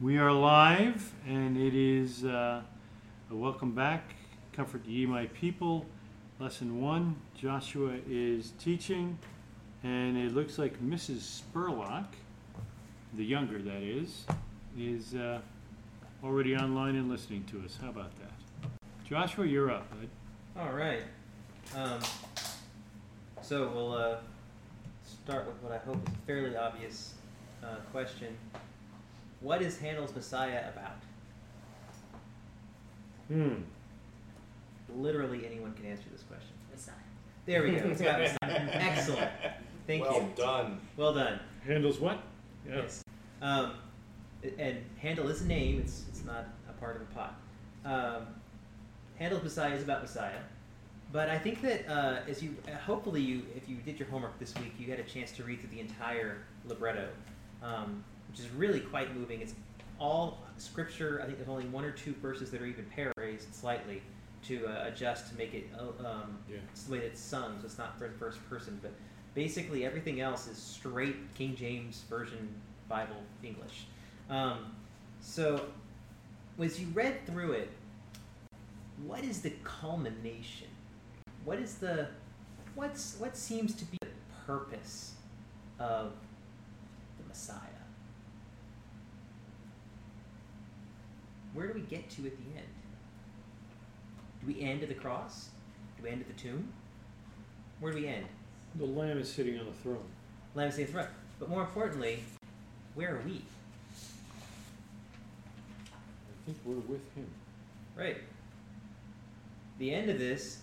We are live, and it is uh, a welcome back. Comfort ye, my people. Lesson one. Joshua is teaching, and it looks like Mrs. Spurlock, the younger that is, is uh, already online and listening to us. How about that? Joshua, you're up. bud. All right. Um, so we'll uh, start with what I hope is a fairly obvious uh, question. What is Handel's Messiah about? Hmm. Literally anyone can answer this question. Messiah. There we go. It's about Messiah. Excellent. Thank well you. done. Well done. Handles what? Yeah. Yes. Um, and Handel is a name. It's it's not a part of a pot. Um, Handel's Messiah is about Messiah, but I think that uh, as you uh, hopefully you if you did your homework this week, you had a chance to read through the entire libretto, um, which is really quite moving. It's all scripture. I think there's only one or two verses that are even paraphrased slightly to uh, adjust to make it uh, um, Yeah. the way that it's sung, so it's not first first person, but basically everything else is straight King James Version Bible English. Um, so, as you read through it, what is the culmination? What is the what's what seems to be the purpose of the Messiah? Where do we get to at the end? Do we end at the cross? Do we end at the tomb? Where do we end? The lamb is sitting on the throne. Lamb is sitting on the throne. But more importantly, where are we? I think we're with him. Right. The end of this,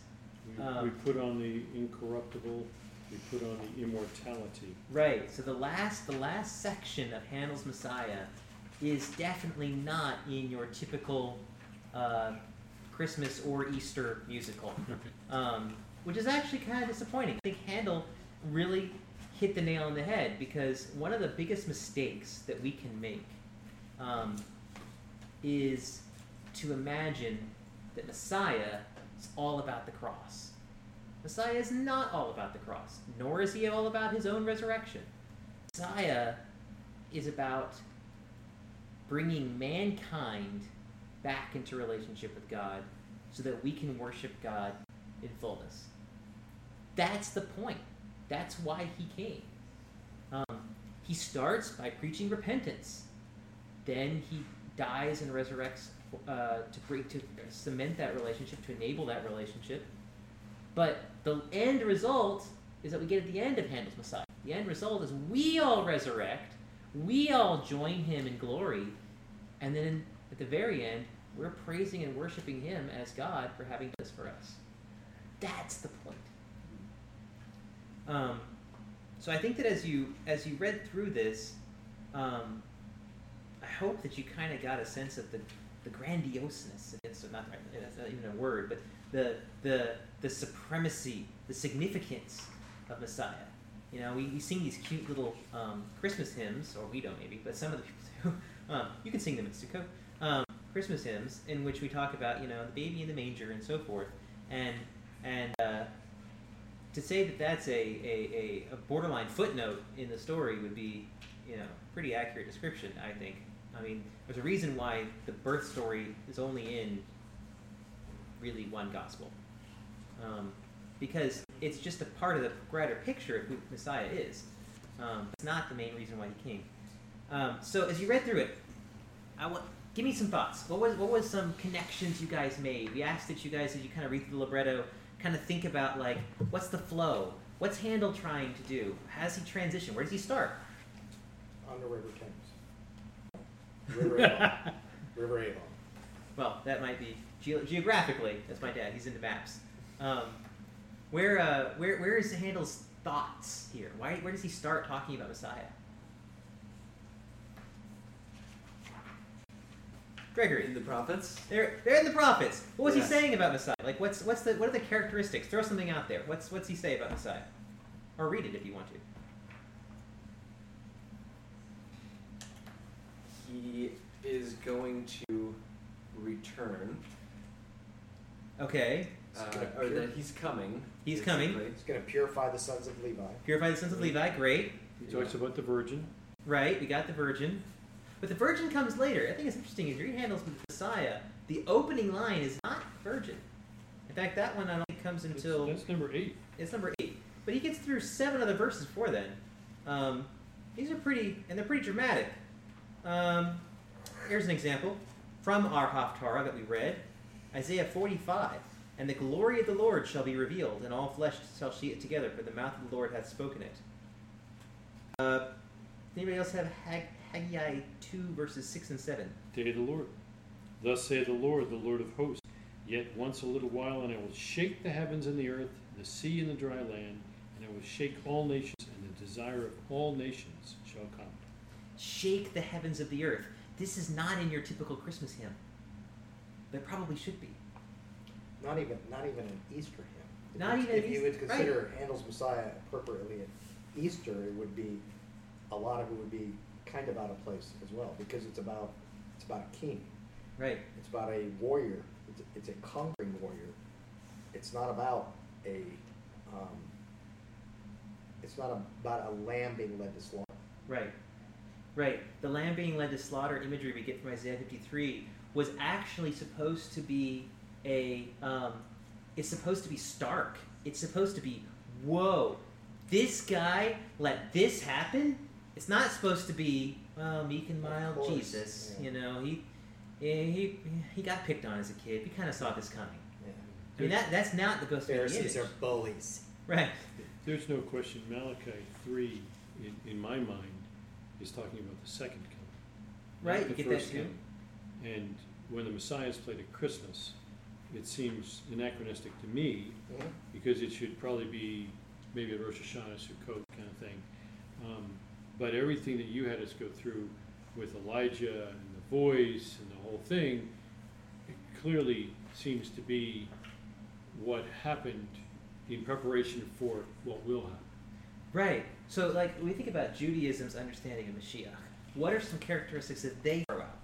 We, Um, we put on the incorruptible. We put on the immortality. right? So the last, the last section of Handel's Messiah is definitely not in your typical uh, Christmas or Easter musical, um, which is actually kind of disappointing. I think Handel really hit the nail on the head because one of the biggest mistakes that we can make um, is to imagine that Messiah is all about the cross. Messiah is not all about the cross, nor is he all about his own resurrection. Messiah is about bringing mankind back into relationship with God so that we can worship God in fullness. That's the point. That's why he came. Um, he starts by preaching repentance. Then he dies and resurrects uh, to bring to cement that relationship, to enable that relationship. But the end result is that we get at the end of Handel's Messiah. The end result is we all resurrect, we all join him in glory, and then at the very end, we're praising and worshiping him as God for having done this for us. That's the point. Um, so I think that as you as you read through this, um, I hope that you kind of got a sense of the, the grandioseness. It's not not even a word, but the the the supremacy, the significance of Messiah. You know, we, we sing these cute little um, Christmas hymns, or we don't maybe, but some of the people do. Um, you can sing them at Sukkot. Um, Christmas hymns in which we talk about you know the baby in the manger and so forth, and and uh, to say that that's a, a, a, a borderline footnote in the story would be you know pretty accurate description. I think. I mean, there's a reason why the birth story is only in really one gospel, um, because it's just a part of the greater picture of who Messiah is. Um, it's not the main reason why he came. Um, so as you read through it, I want give me some thoughts. What was what was some connections you guys made? We asked that you guys, as you kind of read through the libretto, kind of think about like what's the flow, what's Handel trying to do, has he transitioned, where does he start? On the River Thames. River Avon. River Avon. Well, that might be ge- geographically. That's my dad. He's into maps. Um, where uh, where where is Handel's thoughts here? Why where does he start talking about Messiah? Gregory. In the prophets? They're they're in the prophets. What was Yes. he saying about Messiah? Like what's what's the what are the characteristics? Throw something out there. What's what's he say about Messiah? Or read it if you want to. He is going to return, Okay. Uh, or appear. that he's coming. He's coming. basically. He's going to purify the sons of Levi. Purify the sons of Levi. Great. He talks about the virgin. Right. We got the virgin. But the virgin comes later. I think it's interesting. If you read Handel's Messiah, the opening line is not virgin. In fact, that one I don't think comes That's- until That's number eight. it's number eight. But he gets through seven other verses before then. Um, these are pretty, and they're pretty dramatic. Um, here's an example from our Haftarah that we read Isaiah 45. And the glory of the Lord shall be revealed, and all flesh shall see it together, for the mouth of the Lord hath spoken it. Uh, anybody else have Hag- Haggai 2, verses 6 and 7? Day of the Lord. Thus saith the Lord, the Lord of hosts, Yet once a little while, and I will shake the heavens and the earth, the sea and the dry land, and I will shake all nations, and the desire of all nations shall come. Shake the heavens of the earth. This is not in your typical Christmas hymn, but it probably should be. Not even, not even an Easter hymn. Not If- even If you would right. consider Handel's Messiah appropriately at Easter, it would be, a lot of it would be kind of out of place as well, because it's about, it's about a king. Right. It's about a warrior. It's, a- it's a conquering warrior. It's not about a, um, it's not about a lamb being led to slaughter. Right. Right. The lamb being led to slaughter imagery we get from Isaiah 53 was actually supposed to be a. Um, it's supposed to be stark. It's supposed to be, whoa, this guy let this happen? It's not supposed to be, well, meek and mild course, Jesus. yeah. You know, he, he, he got picked on as a kid. We kind of saw this coming. Yeah. I mean, that, that's not the Ghost of the Pharisees are bullies. Right. There's no question Malachi 3, in, in my mind, is talking about the second coming. Right, the you get that first too. coming. And when the Messiah is played at Christmas, it seems anachronistic to me Mhm. because it should probably be maybe a Rosh Hashanah, Sukkot kind of thing. Um, but everything that you had us go through with Elijah and the voice and the whole thing, it clearly seems to be what happened in preparation for what will happen. Right. So, like, when we think about Judaism's understanding of Mashiach, what are some characteristics that they throw out?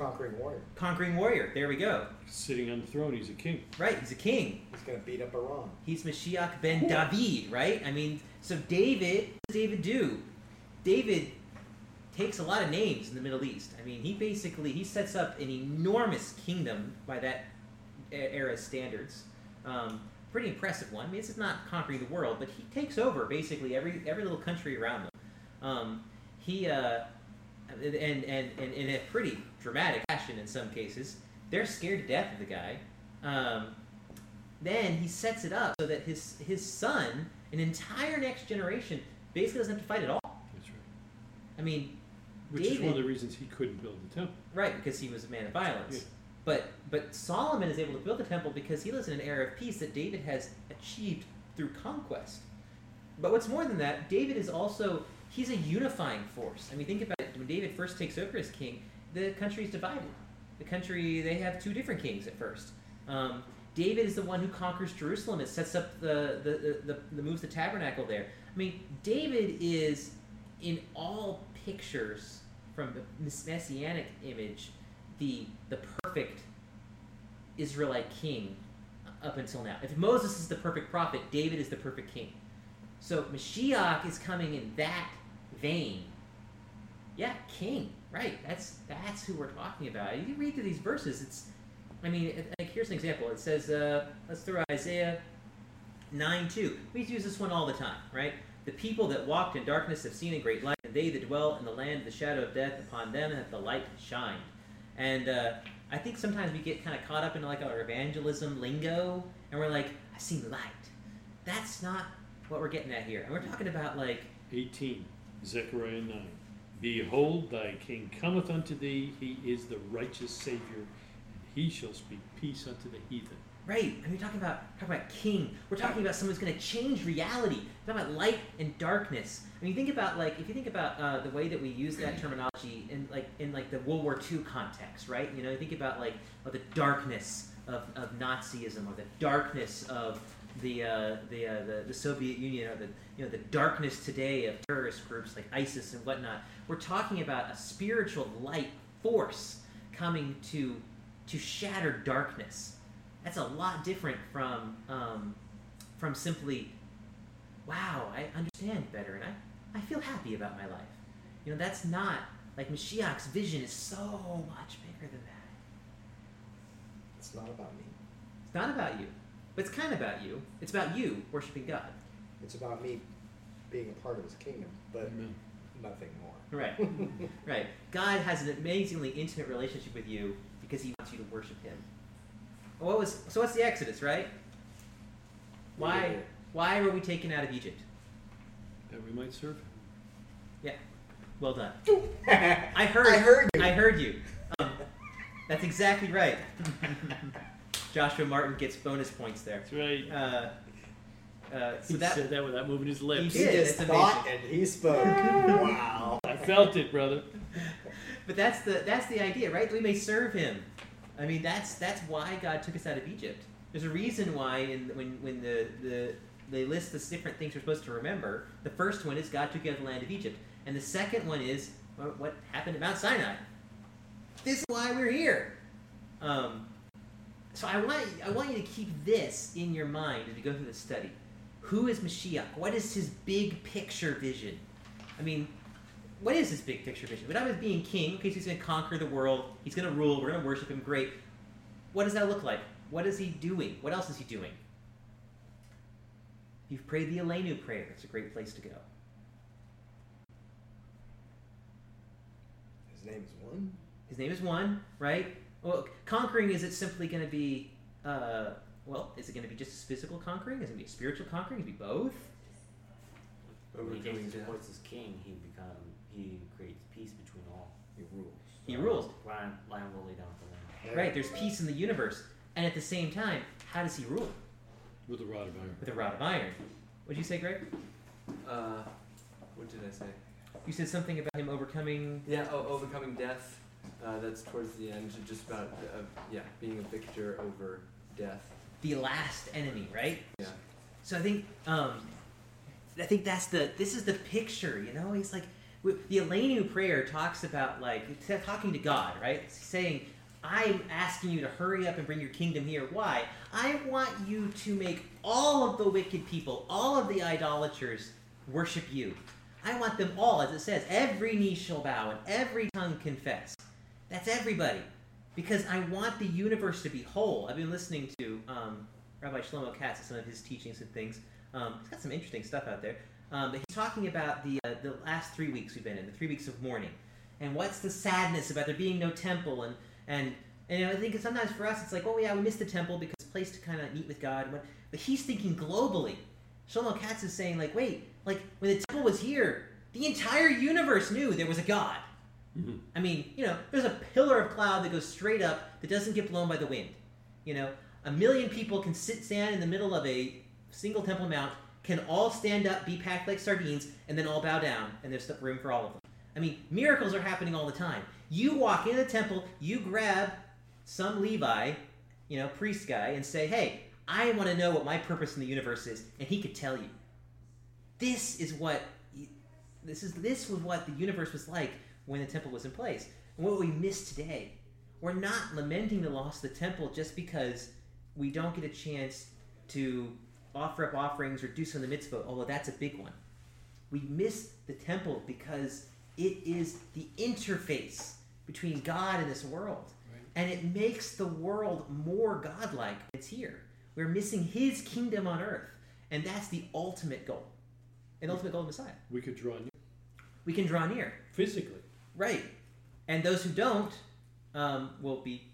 Conquering warrior. Conquering warrior. There we go. Sitting on the throne, he's a king. Right. He's a king. He's gonna beat up Iran. He's Mashiach ben David. Right. I mean, so David. What does David do? David takes a lot of names in the Middle East. I mean, he basically he sets up an enormous kingdom by that era's standards. Um, pretty impressive one. I mean, this is not conquering the world, but he takes over basically every every little country around them. Um, he uh, and, and and in a pretty dramatic fashion in some cases. They're scared to death of the guy. Um, then he sets it up so that his his son, an entire next generation, basically doesn't have to fight at all. That's right. I mean, Which is one of the reasons he couldn't build the temple. right, because he was a man of violence. Yeah. But but Solomon is able to build the temple because he lives in an era of peace that David has achieved through conquest. But what's more than that, David is also he's a unifying force. I mean, think about it. When David first takes over as king, the country is divided. The country they have two different kings at first. Um, David is the one who conquers Jerusalem and sets up the the, the, the, moves the tabernacle there. I mean, David is in all pictures from the messianic image the the perfect Israelite king up until now. If Moses is the perfect prophet, David is the perfect king. So Mashiach is coming in that vein. Yeah, king. Right. That's that's who we're talking about. You read through these verses, it's I mean, like here's an example. It says, uh, let's throw Isaiah 9 2. We use this one all the time, right? The people that walked in darkness have seen a great light, and they that dwell in the land of the shadow of death, upon them hath the light shined. And uh, I think sometimes we get kind of caught up in like our evangelism lingo, and we're like, I see light. That's not what we're getting at here. And we're talking about like, 18, Zechariah 9. Behold, thy king cometh unto thee, he is the righteous Savior, and he shall speak peace unto the heathen. right, and we're talking about talking about king. We're talking about someone who's going to change reality. We're talking about light and darkness. I mean, think about like if you think about uh, the way that we use that terminology in like in like the World War II context, right? You know, you think about like oh, the darkness of, of Nazism or the darkness of the uh, the, uh, the the Soviet Union or the you know the darkness today of terrorist groups like ISIS and whatnot. We're talking about a spiritual light force coming to to shatter darkness. That's a lot different from um, from simply, wow, I understand better and I, I feel happy about my life. You know, that's not Like Mashiach's vision is so much bigger than that. It's not about me. It's not about you, but it's kind of about you. It's about you worshiping God. It's about me being a part of his kingdom, but Amen. nothing more. Right. right. God has an amazingly intimate relationship with you because He wants you to worship Him. What was so? What's the Exodus, right? Why? Why were we taken out of Egypt? That we might serve him. Yeah. Well done. I I heard. I heard you. I heard you. Um, that's exactly right. Joshua Martin gets bonus points there. That's right. Uh, uh, so he that said that without moving his lips. He He did, just it's thought and he spoke. wow. I felt it, brother. But that's the that's the idea, right? We may serve him. I mean, that's that's why God took us out of Egypt. There's a reason why in when when the the they list the different things we're supposed to remember. The first one is God took you out of the land of Egypt, and the second one is what, what happened at Mount Sinai. This is why we're here. Um, so I want I want you to keep this in your mind as you go through this study. Who is Mashiach? What is his big picture vision? I mean, what is his big picture vision? Without him being king, okay, so he's going to conquer the world, he's going to rule, we're going to worship him, great. What does that look like? What is he doing? What else is he doing? You've prayed the Aleinu prayer, it's a great place to go. His name is one. His name is one, right? Well, conquering is it simply going to be, uh, well, is it going to be just physical conquering? Is it going to be spiritual conquering? Is it going to be both? When he Overcoming takes his death. place as king, he become he creates peace between all. He rules. He rules. Land, land will lay down for land. Right, there's peace in the universe. And at the same time, how does he rule? With a rod of iron. With a rod of iron. What'd you say, Greg? Uh, what did I say? You said something about him overcoming. Yeah, oh, overcoming death. Uh, that's towards the end. Just about uh, yeah, being a victor over death. the last enemy, right? Yeah. So I think um, I think that's the this is the picture, you know. He's like the Aleinu prayer talks about like talking to God, right? It's saying, "I'm asking you to hurry up and bring your kingdom here. Why? I want you to make all of the wicked people, all of the idolaters, worship you. I want them all, as it says, every knee shall bow and every tongue confess. That's everybody." Because I want the universe to be whole. I've been listening to um, Rabbi Shlomo Katz and some of his teachings and things. Um, he's got some interesting stuff out there. Um, but he's talking about the uh, the last three weeks we've been in, the three weeks of mourning, and what's the sadness about there being no temple, and and and I think sometimes for us it's like, oh yeah, we missed the temple because it's a place to kind of meet with God. But he's thinking globally. Shlomo Katz is saying like, wait, like when the temple was here, the entire universe knew there was a God. Mhm. I mean, you know, there's a pillar of cloud that goes straight up that doesn't get blown by the wind. You know, a million people can sit stand in the middle of a single temple mount, can all stand up, be packed like sardines, and then all bow down, and there's room for all of them. I mean, miracles are happening all the time. You walk into the temple, you grab some Levi, you know, priest guy, and say, "Hey, I want to know what my purpose in the universe is," and he could tell you. This is what this is. This was what the universe was like when the temple was in place. And what we miss today, we're not lamenting the loss of the temple just because we don't get a chance to offer up offerings or do some of the mitzvah, although that's a big one. We miss the temple because it is the interface between God and this world. Right. And it makes the world more godlike. It's here. We're missing his kingdom on earth. And that's the ultimate goal. An ultimate goal of Messiah. We could draw near We can draw near. physically. Right. And those who don't um, will be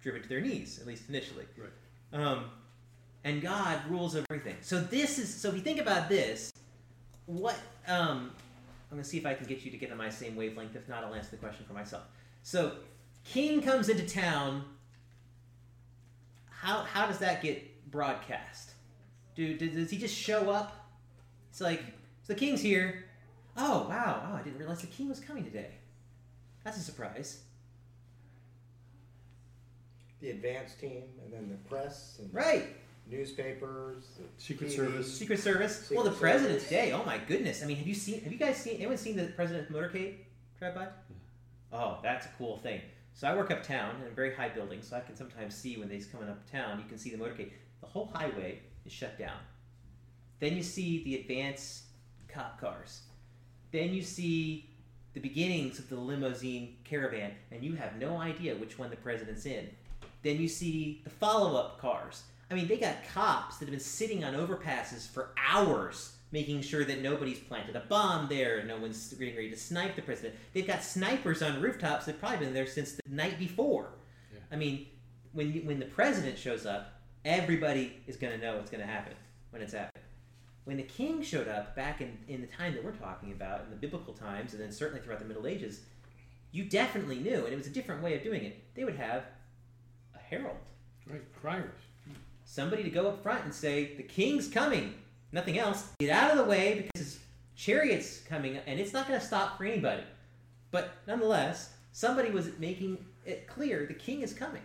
driven to their knees, at least initially. Right. Um, and God rules over everything. So this is so if you think about this, what um, I'm gonna see if I can get you to get on my same wavelength. If not, I'll answer the question for myself. So King comes into town. How how does that get broadcast? Do, do does he just show up? It's like so the king's here. Oh wow! Oh, I didn't realize the king was coming today. That's a surprise, The advance team, and then the press, and right? newspapers, the Secret TV. Service. Secret Service. Secret well, the president Service. today. Oh my goodness! I mean, have you seen? Have you guys seen? Anyone seen the president's motorcade drive by? Oh, that's a cool thing. So I work uptown in a very high building, so I can sometimes see when they's coming uptown. You can see the motorcade. The whole highway is shut down. Then you see the advance cop cars. Then you see the beginnings of the limousine caravan, and you have no idea which one the president's in. Then you see the follow-up cars. I mean, they got cops that have been sitting on overpasses for hours, making sure that nobody's planted a bomb there, no one's getting ready to snipe the president. They've got snipers on rooftops that've probably been there since the night before. Yeah. I mean, when you, when the president shows up, everybody is going to know what's going to happen when it's happening. When the king showed up back in, in the time that we're talking about, in the biblical times, and then certainly throughout the Middle Ages, you definitely knew, and it was a different way of doing it. They would have a herald, Right, criers. somebody to go up front and say, "The king's coming." Nothing else. Get out of the way because his chariot's coming, and it's not going to stop for anybody. But nonetheless, somebody was making it clear the king is coming.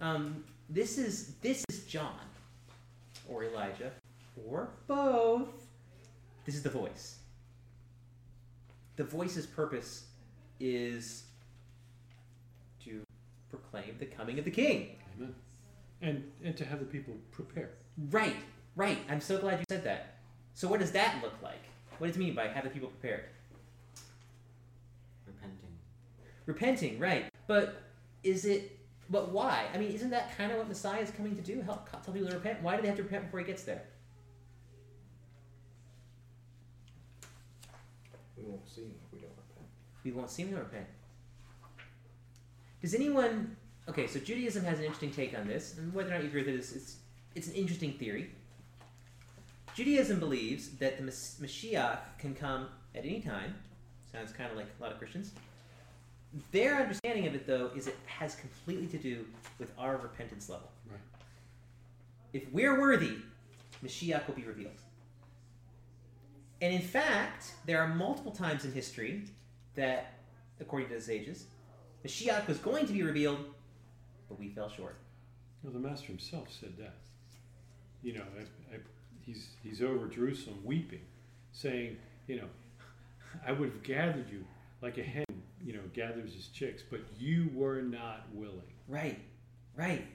Um, this is this is John, or Elijah, or both. This is the voice. The voice's purpose is to proclaim the coming of the king. Amen. And and to have the people prepare. Right, right. I'm so glad you said that. So, what does that look like? What does it mean by have the people prepared? Repenting. Repenting, right. But is it, but why? I mean, isn't that kind of what Messiah is coming to do? Help tell people to repent? Why do they have to repent before he gets there? We won't see him if we don't repent. We won't see him to repent. Does anyone, okay, so Judaism has an interesting take on this, and whether or not you agree with it is, it's, it's an interesting theory. Judaism believes that the Mes- Mashiach can come at any time. Sounds kind of like a lot of Christians. Their understanding of it, though, is it has completely to do with our repentance level. Right. If we're worthy, Mashiach will be revealed. And in fact, there are multiple times in history that, according to the sages, the Mashiach was going to be revealed, but we fell short. Well, the master himself said that. You know, I, I, he's he's over Jerusalem weeping, saying, you know, I would have gathered you like a hen, you know, gathers his chicks, but you were not willing. Right, right.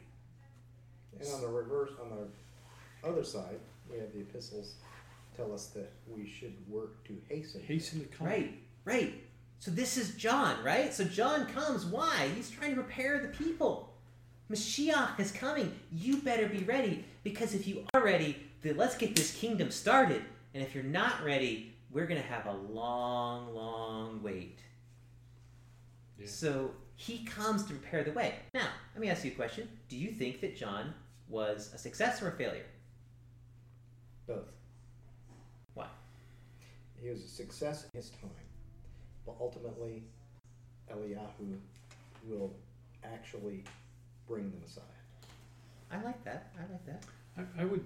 And on the reverse, on the other side, we have the epistles tell us that we should work to hasten. Hasten to come. Right, right. So this is John, right? So John comes. Why? He's trying to prepare the people. Mashiach is coming. You better be ready because if you are ready, then let's get this kingdom started. And if you're not ready, we're going to have a long, long wait. Yeah. So he comes to prepare the way. Now, let me ask you a question. Do you think that John was a success or a failure? Both. Why? He was a success in his time, but ultimately, Eliyahu will actually bring the Messiah. I like that. I like that. I, I would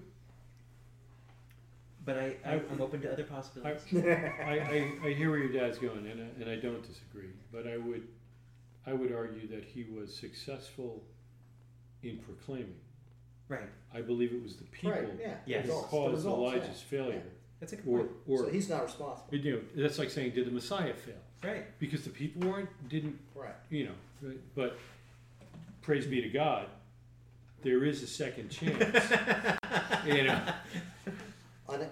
But I, I, I- I'm open to other possibilities. I, I, I hear where your dad's going, and I, and I don't disagree. But I would, I would argue that he was successful in proclaiming. right. I believe it was the people Right, yeah. Yes. who Results, the caused results, Elijah's yeah. failure, That's a good or point. or so he's not responsible. you know that's like saying did the Messiah fail? Right. Because the people weren't didn't Right. you know. right? But praise be to God, there is a second chance. you know. On, on,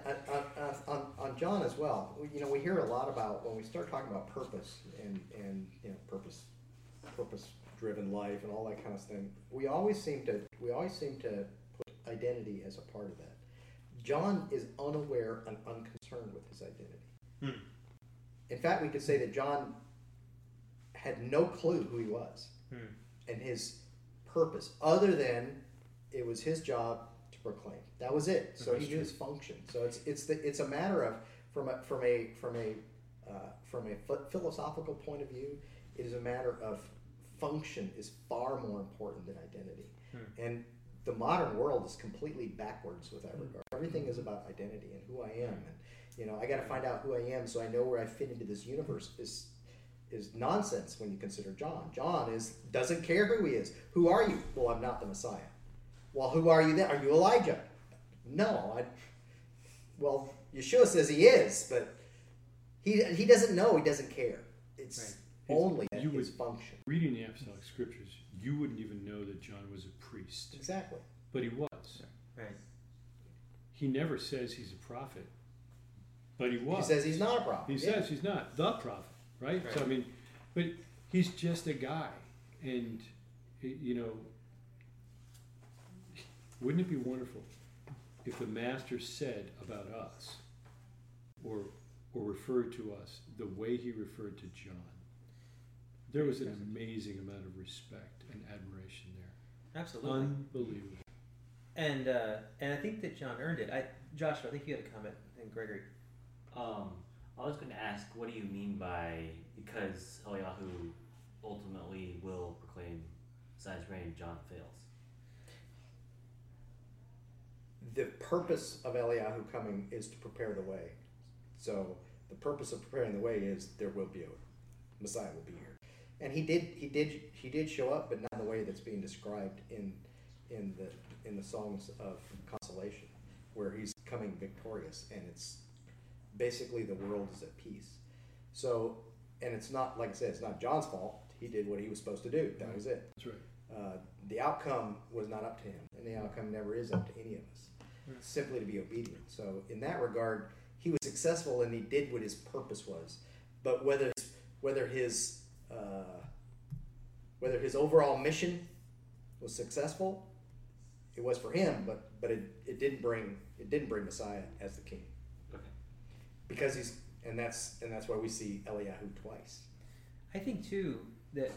on, on, on John as well, we, you know, we hear a lot about when we start talking about purpose and, and you know purpose, purpose driven life and all that kind of thing. We always seem to we always seem to put identity as a part of that. John is unaware and unconcerned with his identity. Hmm. In fact, we could say that John had no clue who he was Hmm. and his purpose, other than it was his job to proclaim. That was it. So That's he knew his function. So it's it's the it's a matter of from a from a from a uh, from a philosophical point of view, it is a matter of function is far more important than identity. Hmm. And the modern world is completely backwards with that hmm. regard. Everything hmm. is about identity and who I am, and you know I got to find out who I am so I know where I fit into this universe. Is is nonsense when you consider John. John is doesn't care who he is. Who are you? Well, I'm not the Messiah. Well, who are you then? Are you Elijah? No, I. Well, Yeshua says he is, but he he doesn't know. He doesn't care. It's Right. only You his would- function. Reading the apostolic scriptures, you wouldn't even know that John was a priest, Exactly. but he was. Right. He never says he's a prophet, but he was. He says he's not a prophet. He yeah. says he's not the prophet. right? So I mean, but he's just a guy, and you know, wouldn't it be wonderful if the master said about us, or or referred to us the way he referred to John? There was an amazing amount of respect and admiration there. Absolutely. Unbelievable. And uh, and I think that John earned it. I, Joshua, I think you had a comment, and Gregory. Um, I was going to ask, what do you mean by because Eliyahu ultimately will proclaim Messiah's reign, John fails? the purpose of Eliyahu coming is to prepare the way. So the purpose of preparing the way is there will be a Messiah will be here, and he did he did he did show up, but not in the way that's being described in in the in the songs of consolation, where he's coming victorious, and it's basically the world is at peace. So, and it's not like I said, it's not John's fault. He did what he was supposed to do. That was it. That's right. Uh, the outcome was not up to him, and the outcome never is up to any of us. It's simply to be obedient. So, in that regard, he was successful and he did what his purpose was. But whether whether his uh, whether his overall mission was successful, it was for him. But but it, it didn't bring it didn't bring Messiah as the king Okay. because he's and that's and that's why we see Eliyahu twice. I think too that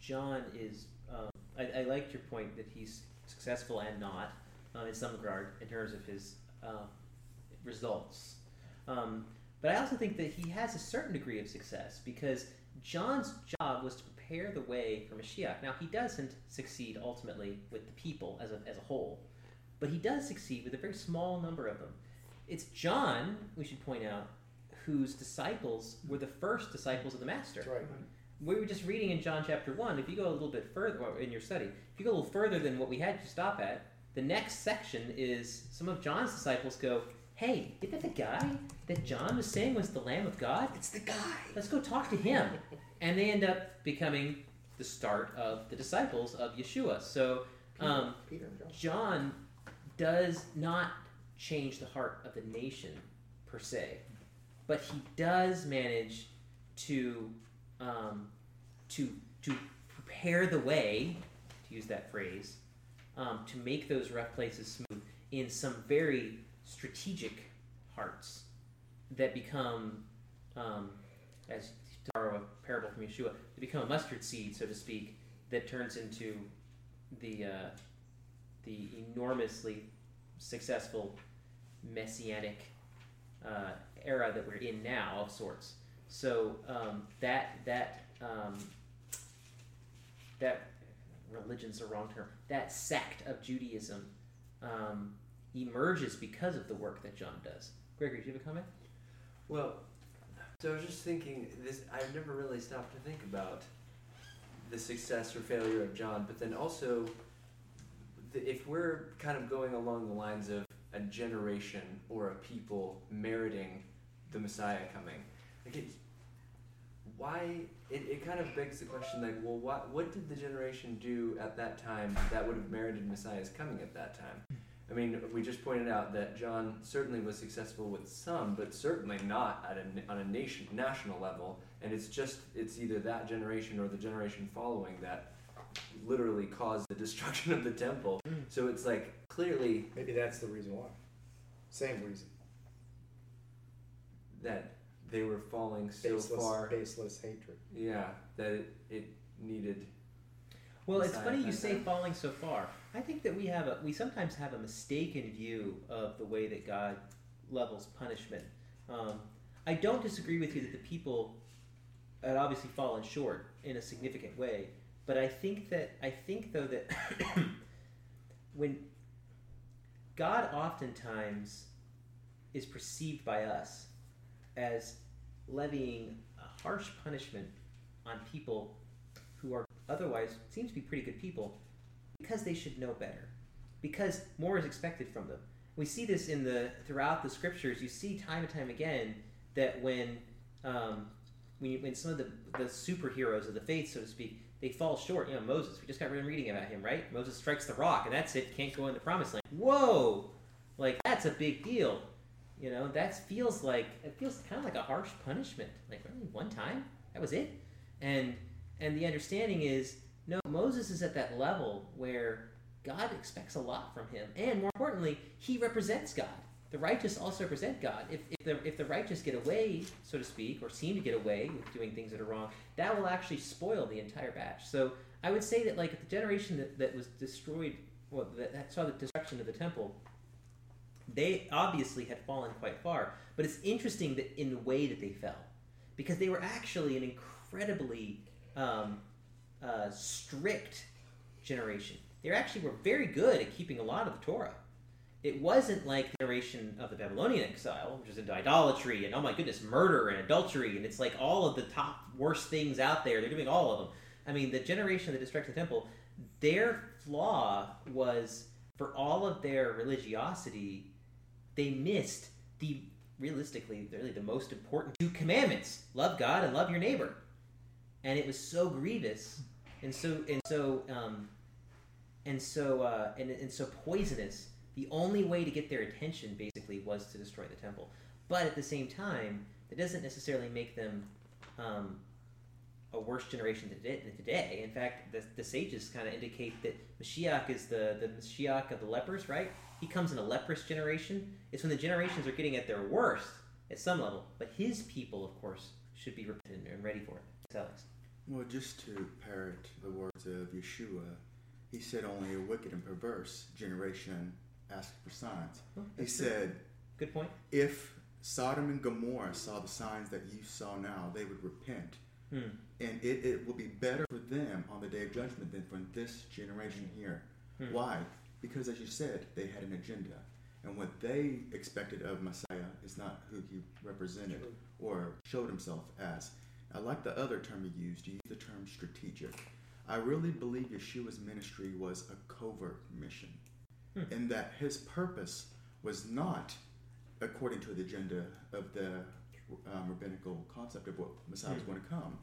John is. Um, I, I liked your point that he's successful and not um, in some regard in terms of his uh, results. Um, but I also think that he has a certain degree of success because John's job was to prepare the way for Mashiach. Now he doesn't succeed ultimately with the people as a, as a whole, but he does succeed with a very small number of them. It's John, we should point out, whose disciples were the first disciples of the Master right. we were just reading in John chapter 1. If you go a little bit further in your study, if you go a little further than what we had to stop at, the next section is some of John's disciples go, Hey, isn't that the guy that John was saying was the Lamb of God? It's the guy. Let's go talk to him. And they end up becoming the start of the disciples of Yeshua. So um, Peter and John. John does not change the heart of the nation per se, but he does manage to um, to to prepare the way, to use that phrase, um, to make those rough places smooth in some very strategic hearts that become, um, as to borrow a parable from Yeshua, they become a mustard seed, so to speak, that turns into the uh, the enormously successful messianic uh, era that we're in now of sorts. So um, that that um, that religion's the wrong term. That sect of Judaism um, emerges because of the work that John does. Gregory, do you have a comment? Well, so I was just thinking this. I've never really stopped to think about the success or failure of John, but then also, the, if we're kind of going along the lines of a generation or a people meriting the Messiah coming, like it, why? It, it kind of begs the question, like, well, what what did the generation do at that time that would have merited Messiah's coming at that time? I mean, we just pointed out that John certainly was successful with some, but certainly not at a, on a nation national level. And it's just it's either that generation or the generation following that literally caused the destruction of the temple. Mm. So it's like clearly Maybe that's the reason why. Same reason. that they were falling so Baseless, far. baseless hatred. Yeah, that it, it needed. Well, it's funny you say falling so far. I think that we have a we sometimes have a mistaken view of the way that God levels punishment. Um, I don't disagree with you that the people had obviously fallen short in a significant way, but I think that I think though that when God oftentimes is perceived by us as levying a harsh punishment on people who are otherwise seems to be pretty good people because they should know better because more is expected from them. We see this in the throughout the scriptures. You see time and time again that when um, when, you, when some of the, the superheroes of the faith so to speak they fall short. You know moses we just got done reading about him right? Moses strikes the rock and that's it. Can't go in the promised land. Whoa! Like that's a big deal. You know that feels like it feels kind of like a harsh punishment. Like really? One time? That was it. And and the understanding is no, Moses is at that level where God expects a lot from him, and more importantly, he represents God. The righteous also represent God. If, if the if the righteous get away, so to speak, or seem to get away with doing things that are wrong, that will actually spoil the entire batch. So I would say that like the generation that, that was destroyed, well, that, that saw the destruction of the temple, they obviously had fallen quite far. But it's interesting that in the way that they fell, because they were actually an incredibly um, uh, strict generation. They actually were very good at keeping a lot of the Torah. It wasn't like the generation of the Babylonian exile, which is into idolatry and oh my goodness, murder and adultery, and it's like all of the top worst things out there. They're doing all of them. I mean, the generation that destroyed the temple, their flaw was for all of their religiosity, they missed the realistically really the most important two commandments: love God and love your neighbor. And it was so grievous, and so and so um, and so uh, and, and so poisonous. The only way to get their attention basically was to destroy the temple. But at the same time, that doesn't necessarily make them um, a worse generation than today-. In fact, the, the sages kind of indicate that Mashiach is the, the Mashiach of the lepers, right? He comes in a leprous generation. It's when the generations are getting at their worst at some level. But his people, of course, should be repentant and ready for it. Thanks. Well, just to parrot the words of Yeshua, he said only a wicked and perverse generation asks for signs. Oh, He said, Good point. if Sodom and Gomorrah saw the signs that you saw now, they would repent. Hmm. And it, it will be better for them on the day of judgment than for this generation here. Hmm. Why? Because, as you said, they had an agenda. And what they expected of Messiah is not who he represented or showed himself as. I like the other term you used. You used the term strategic. I really believe Yeshua's ministry was a covert mission, Hmm. in that his purpose was not according to the agenda of the um, rabbinical concept of what Messiah was Hmm. going to come.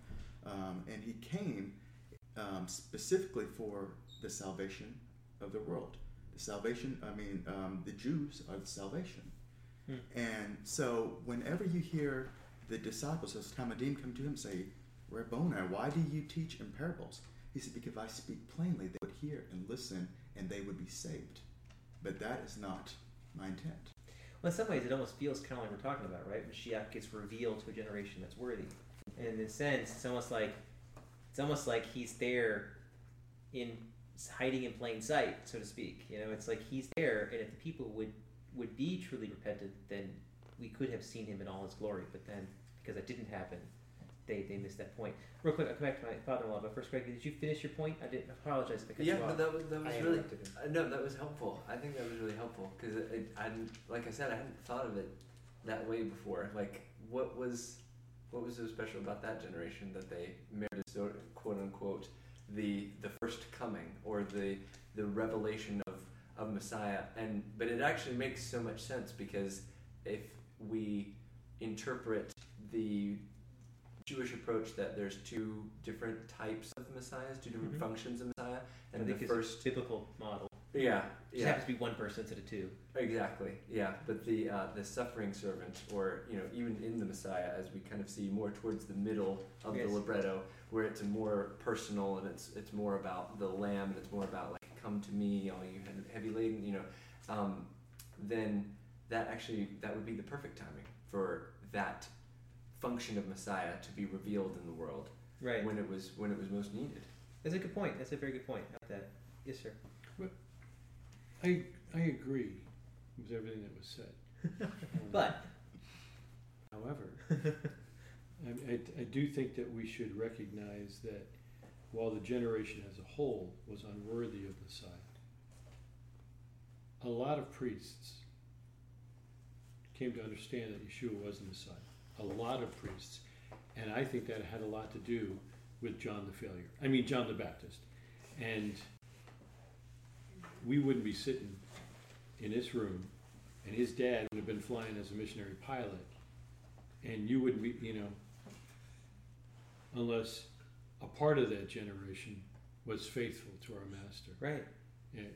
Um, and he came um, specifically for the salvation of the world. The salvation, I mean, um, the Jews are the salvation. Hmm. And so, whenever you hear the disciples, those talmidim, come to him and say, Rabboni, why do you teach in parables? He said, Because I speak plainly, they would hear and listen and they would be saved. But that is not my intent. Well, in some ways, it almost feels kind of like we're talking about, right? Mashiach gets revealed to a generation that's worthy, and in a sense, it's almost like it's almost like he's there, in hiding in plain sight, so to speak. You know, it's like he's there, and if the people would would be truly repentant, then we could have seen him in all his glory. But then, because that didn't happen, they they missed that point. Real quick, I'll come back to my father-in-law. But first, Greg, did you finish your point? I didn't apologize I Yeah, off. that was that was I really uh, no, that was helpful. I think that was really helpful because I like I said, I hadn't thought of it that way before. Like, what was what was so special about that generation that they merited so quote unquote the the first coming or the the revelation of of Messiah? And but it actually makes so much sense because if we interpret the Jewish approach that there's two different types of messiahs, two different Mhm. functions of messiah, I and think the first biblical model. yeah, It yeah, happens to be one person instead of two. exactly, yeah. But the uh, the suffering servant, or you know, even in the Messiah, as we kind of see more towards the middle of Yes. the libretto, where it's more personal and it's it's more about the lamb and it's more about like, come to me, all you he- heavy laden, you know. Um, then that actually that would be the perfect timing for that function of Messiah to be revealed in the world Right. when it was when it was most needed. That's a good point. That's a very good point. I like that. Yes, sir. I, I agree with everything that was said. But However, I, I, I do think that we should recognize that while the generation as a whole was unworthy of Messiah, a lot of priests came to understand that Yeshua was the Messiah. A lot of priests. And I think that had a lot to do with John the failure. I mean, John the Baptist. And we wouldn't be sitting in this room, and his dad would have been flying as a missionary pilot, and you wouldn't be, you know, unless a part of that generation was faithful to our master. right.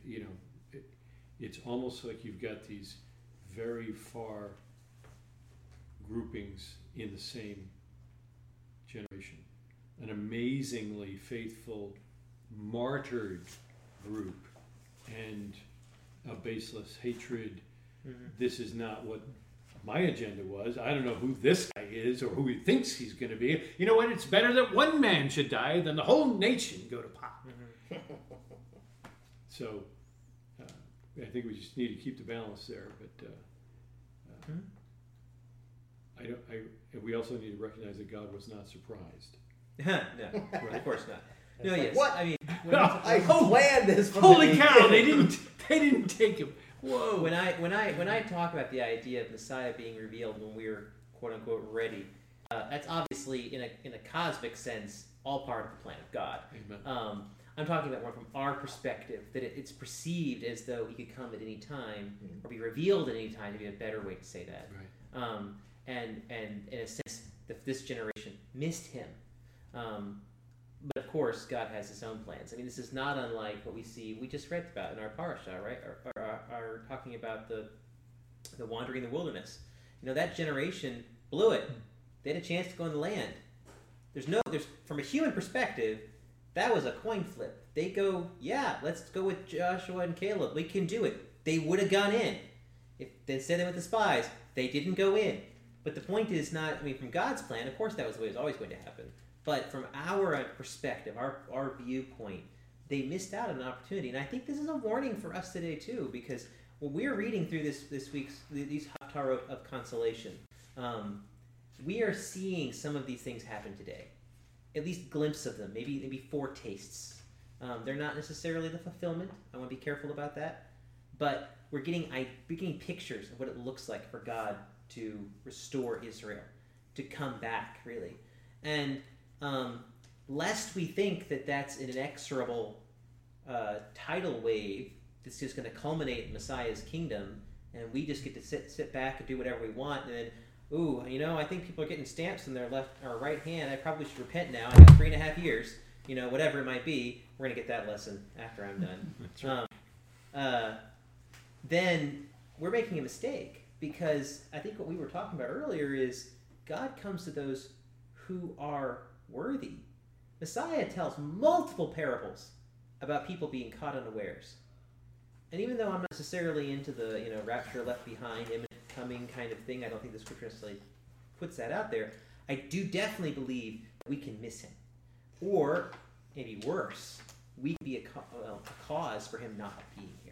You know, it, it's almost like you've got these very far groupings in the same generation. an amazingly faithful, martyred group, and a baseless hatred. Mhm. This is not what my agenda was. I don't know who this guy is or who he thinks he's going to be. You know what? It's better that one man should die than the whole nation go to pot. So, uh, I think we just need to keep the balance there. But uh, uh, Hmm. I don't. I. and We also need to recognize that God was not surprised. no, of course not. No, like, yes. what? I mean, when, I Oh, planned this. From the Holy cow! They didn't. They didn't take him. Whoa. when I when I when I talk about the idea of Messiah being revealed when we're quote unquote ready, uh, that's obviously in a in a cosmic sense all part of the plan of God. Amen. Um, I'm talking about more from our perspective that it, it's perceived as though he could come at any time Mhm. or be revealed at any time to be a better way to say that. Right. Um, and and in a sense, that this generation missed him. Um, but of course, God has His own plans. I mean, this is not unlike what we see. We just read about in our parasha, right? Are, are, talking about the the wandering in the wilderness. You know, that generation blew it. They had a chance to go in the land. There's no, there's from a human perspective, that was a coin flip. They go, yeah, let's go with Joshua and Caleb. We can do it. They would have gone in. If instead they went with the spies, they didn't go in. But the point is not. I mean, from God's plan, of course, that was the way it was always going to happen. But from our perspective, our our viewpoint, they missed out on an opportunity. And I think this is a warning for us today too, because when we're reading through this this week's these Haftarot of consolation, um, we are seeing some of these things happen today. At least glimpse of them, maybe maybe foretastes. Um, they're not necessarily the fulfillment. I want to be careful about that. But we're getting I we're getting pictures of what it looks like for God to restore Israel, to come back really, and um, lest we think that that's an inexorable uh, tidal wave that's just going to culminate in Messiah's kingdom, and we just get to sit sit back and do whatever we want, and then. Ooh, you know, I think people are getting stamps in their left or right hand. I probably should repent now. I got three and a half years, you know, whatever it might be. We're gonna get that lesson after I'm done That's right. um, uh, then we're making a mistake because I think what we were talking about earlier is God comes to those who are worthy. Messiah tells multiple parables about people being caught unawares. And even though I'm not necessarily into the you know rapture left behind, imminent coming kind of thing, I don't think the scripture necessarily puts that out there. I do definitely believe we can miss him, or maybe worse, we could be a, well, a cause for him not being here,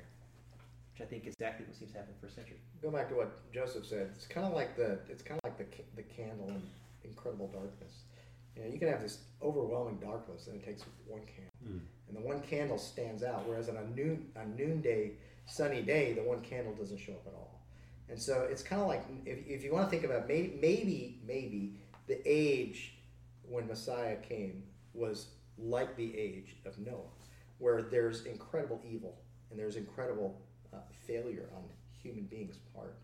which I think is exactly what seems to happen in the first century. Go back to what Joseph said. It's kind of like the it's kind of like the the candle in incredible darkness. You know, you can have this overwhelming darkness, and it takes one candle, Mm. and the one candle stands out. Whereas on a noon a noonday sunny day, the one candle doesn't show up at all. And so it's kind of like if, if you want to think about maybe maybe maybe the age when Messiah came was like the age of Noah, where there's incredible evil and there's incredible uh, failure on human beings' part.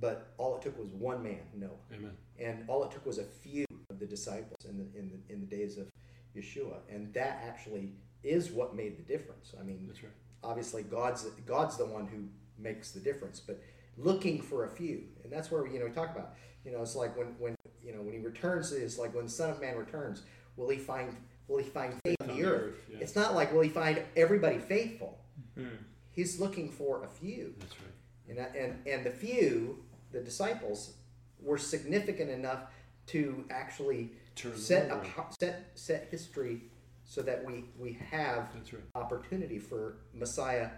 But all it took was one man, Noah, Amen. and all it took was a few of the disciples in the in the in the days of Yeshua, and that actually is what made the difference. I mean, That's right. obviously God's God's the one who makes the difference, but looking for a few, and that's where you know we talk about you know it's like when when you know when he returns, it's like when the Son of Man returns, will he find will he find faith on the earth? yeah. It's not like will he find everybody faithful. Hmm. He's looking for a few, That's right. and and and the few, the disciples, were significant enough to actually Turn set a, set set history so that we we have That's right. opportunity for Messiah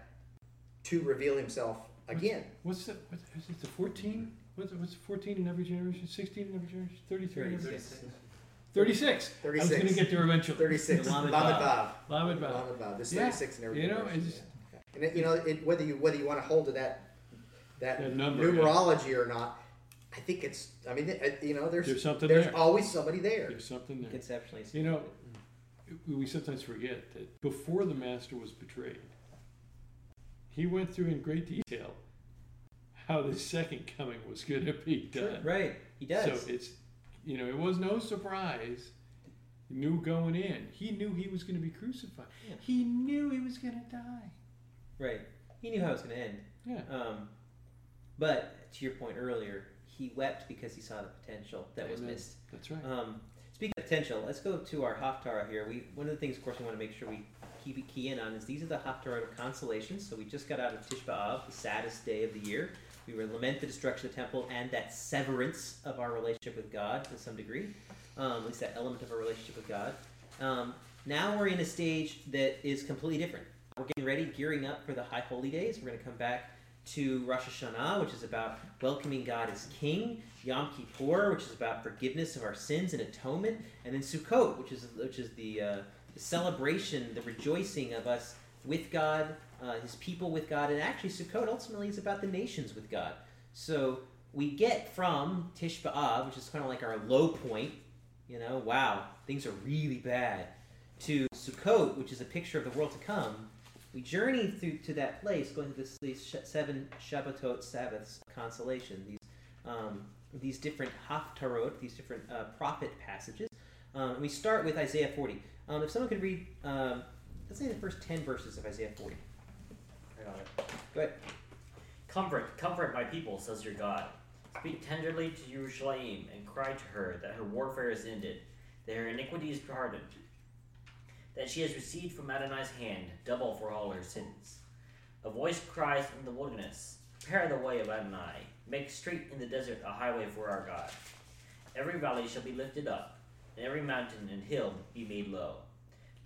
to reveal himself again. What's the what, is it the fourteen? What's what's fourteen in every generation? Sixteen in every generation? Thirty-three in every 36. Thirty-six. I was going to get there eventually. 36. Lamed Lamed Vav. Vav. Lamed Vav. Lamed Vav. There's Yeah. 36 in every You know, it's- yeah. And it, you know, it, whether you whether you want to hold to that that, That number, yeah. numerology or not, I think it's. I mean, it, you know, there's There's something there's there. always somebody there. There's something there. Conceptually, You know, we we sometimes forget that before the master was betrayed, he went through in great detail how the second coming was going to be done. right? He does. So it's, you know, it was no surprise. He knew going in. He knew he was going to be crucified. Yeah. He knew he was going to die. Right. He knew how it was going to end. Yeah. Um, but to your point earlier, he wept because he saw the potential that was missed. That's right. Um, speaking of potential. Let's go to our Haftarah here. We one of the things, of course, we want to make sure we keep key in on is these are the Haftarah consolations. So we just got out of Tish B'av, the saddest day of the year. We were lament the destruction of the temple and that severance of our relationship with God to some degree, um, at least that element of our relationship with God. Um, now we're in a stage that is completely different. We're getting ready, gearing up for the High Holy Days. We're going to come back to Rosh Hashanah, which is about welcoming God as King, Yom Kippur, which is about forgiveness of our sins and atonement, and then Sukkot, which is which is the, uh, the celebration, the rejoicing of us with God, uh, His people with God, and actually Sukkot ultimately is about the nations with God. So we get from Tish B'av, which is kind of like our low point, you know, wow, things are really bad, to Sukkot, which is a picture of the world to come. We journey through to that place, going through this, these seven Shabbatot Sabbaths consolation, these um, these different haftarot, these different uh, prophet passages. Um, and we start with Isaiah 40. Um, if someone could read, um, let's say the first 10 verses of Isaiah 40. I got it. Go ahead. Comfort, comfort my people, says your God. Speak tenderly to Jerusalem and cry to her that her warfare is ended, that her iniquity is pardoned, that she has received from Adonai's hand double for all her sins. A voice cries in the wilderness, Prepare the way of Adonai, make straight in the desert a highway for our God. Every valley shall be lifted up, and every mountain and hill be made low.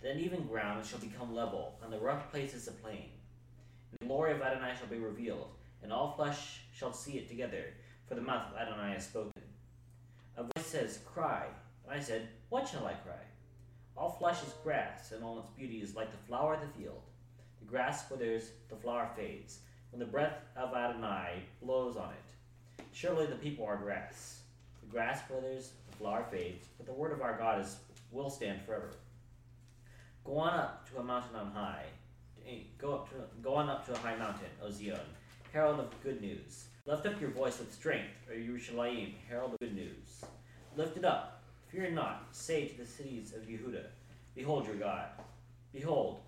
The uneven ground shall become level, and the rough places a plain. The glory of Adonai shall be revealed, and all flesh shall see it together, for the mouth of Adonai has spoken. A voice says, Cry. And I said, What shall I cry? All flesh is grass, and all its beauty is like the flower of the field. The grass withers, the flower fades, when the breath of Adonai blows on it. Surely the people are grass. The grass withers, the flower fades, but the word of our God is will stand forever. Go on up to a mountain on high. Go up to go on up to a high mountain, O Zion, herald of good news. Lift up your voice with strength, O Yerushalayim, herald of good news. Lift it up, fear not. Say to the cities of Yehuda, Behold your God. Behold,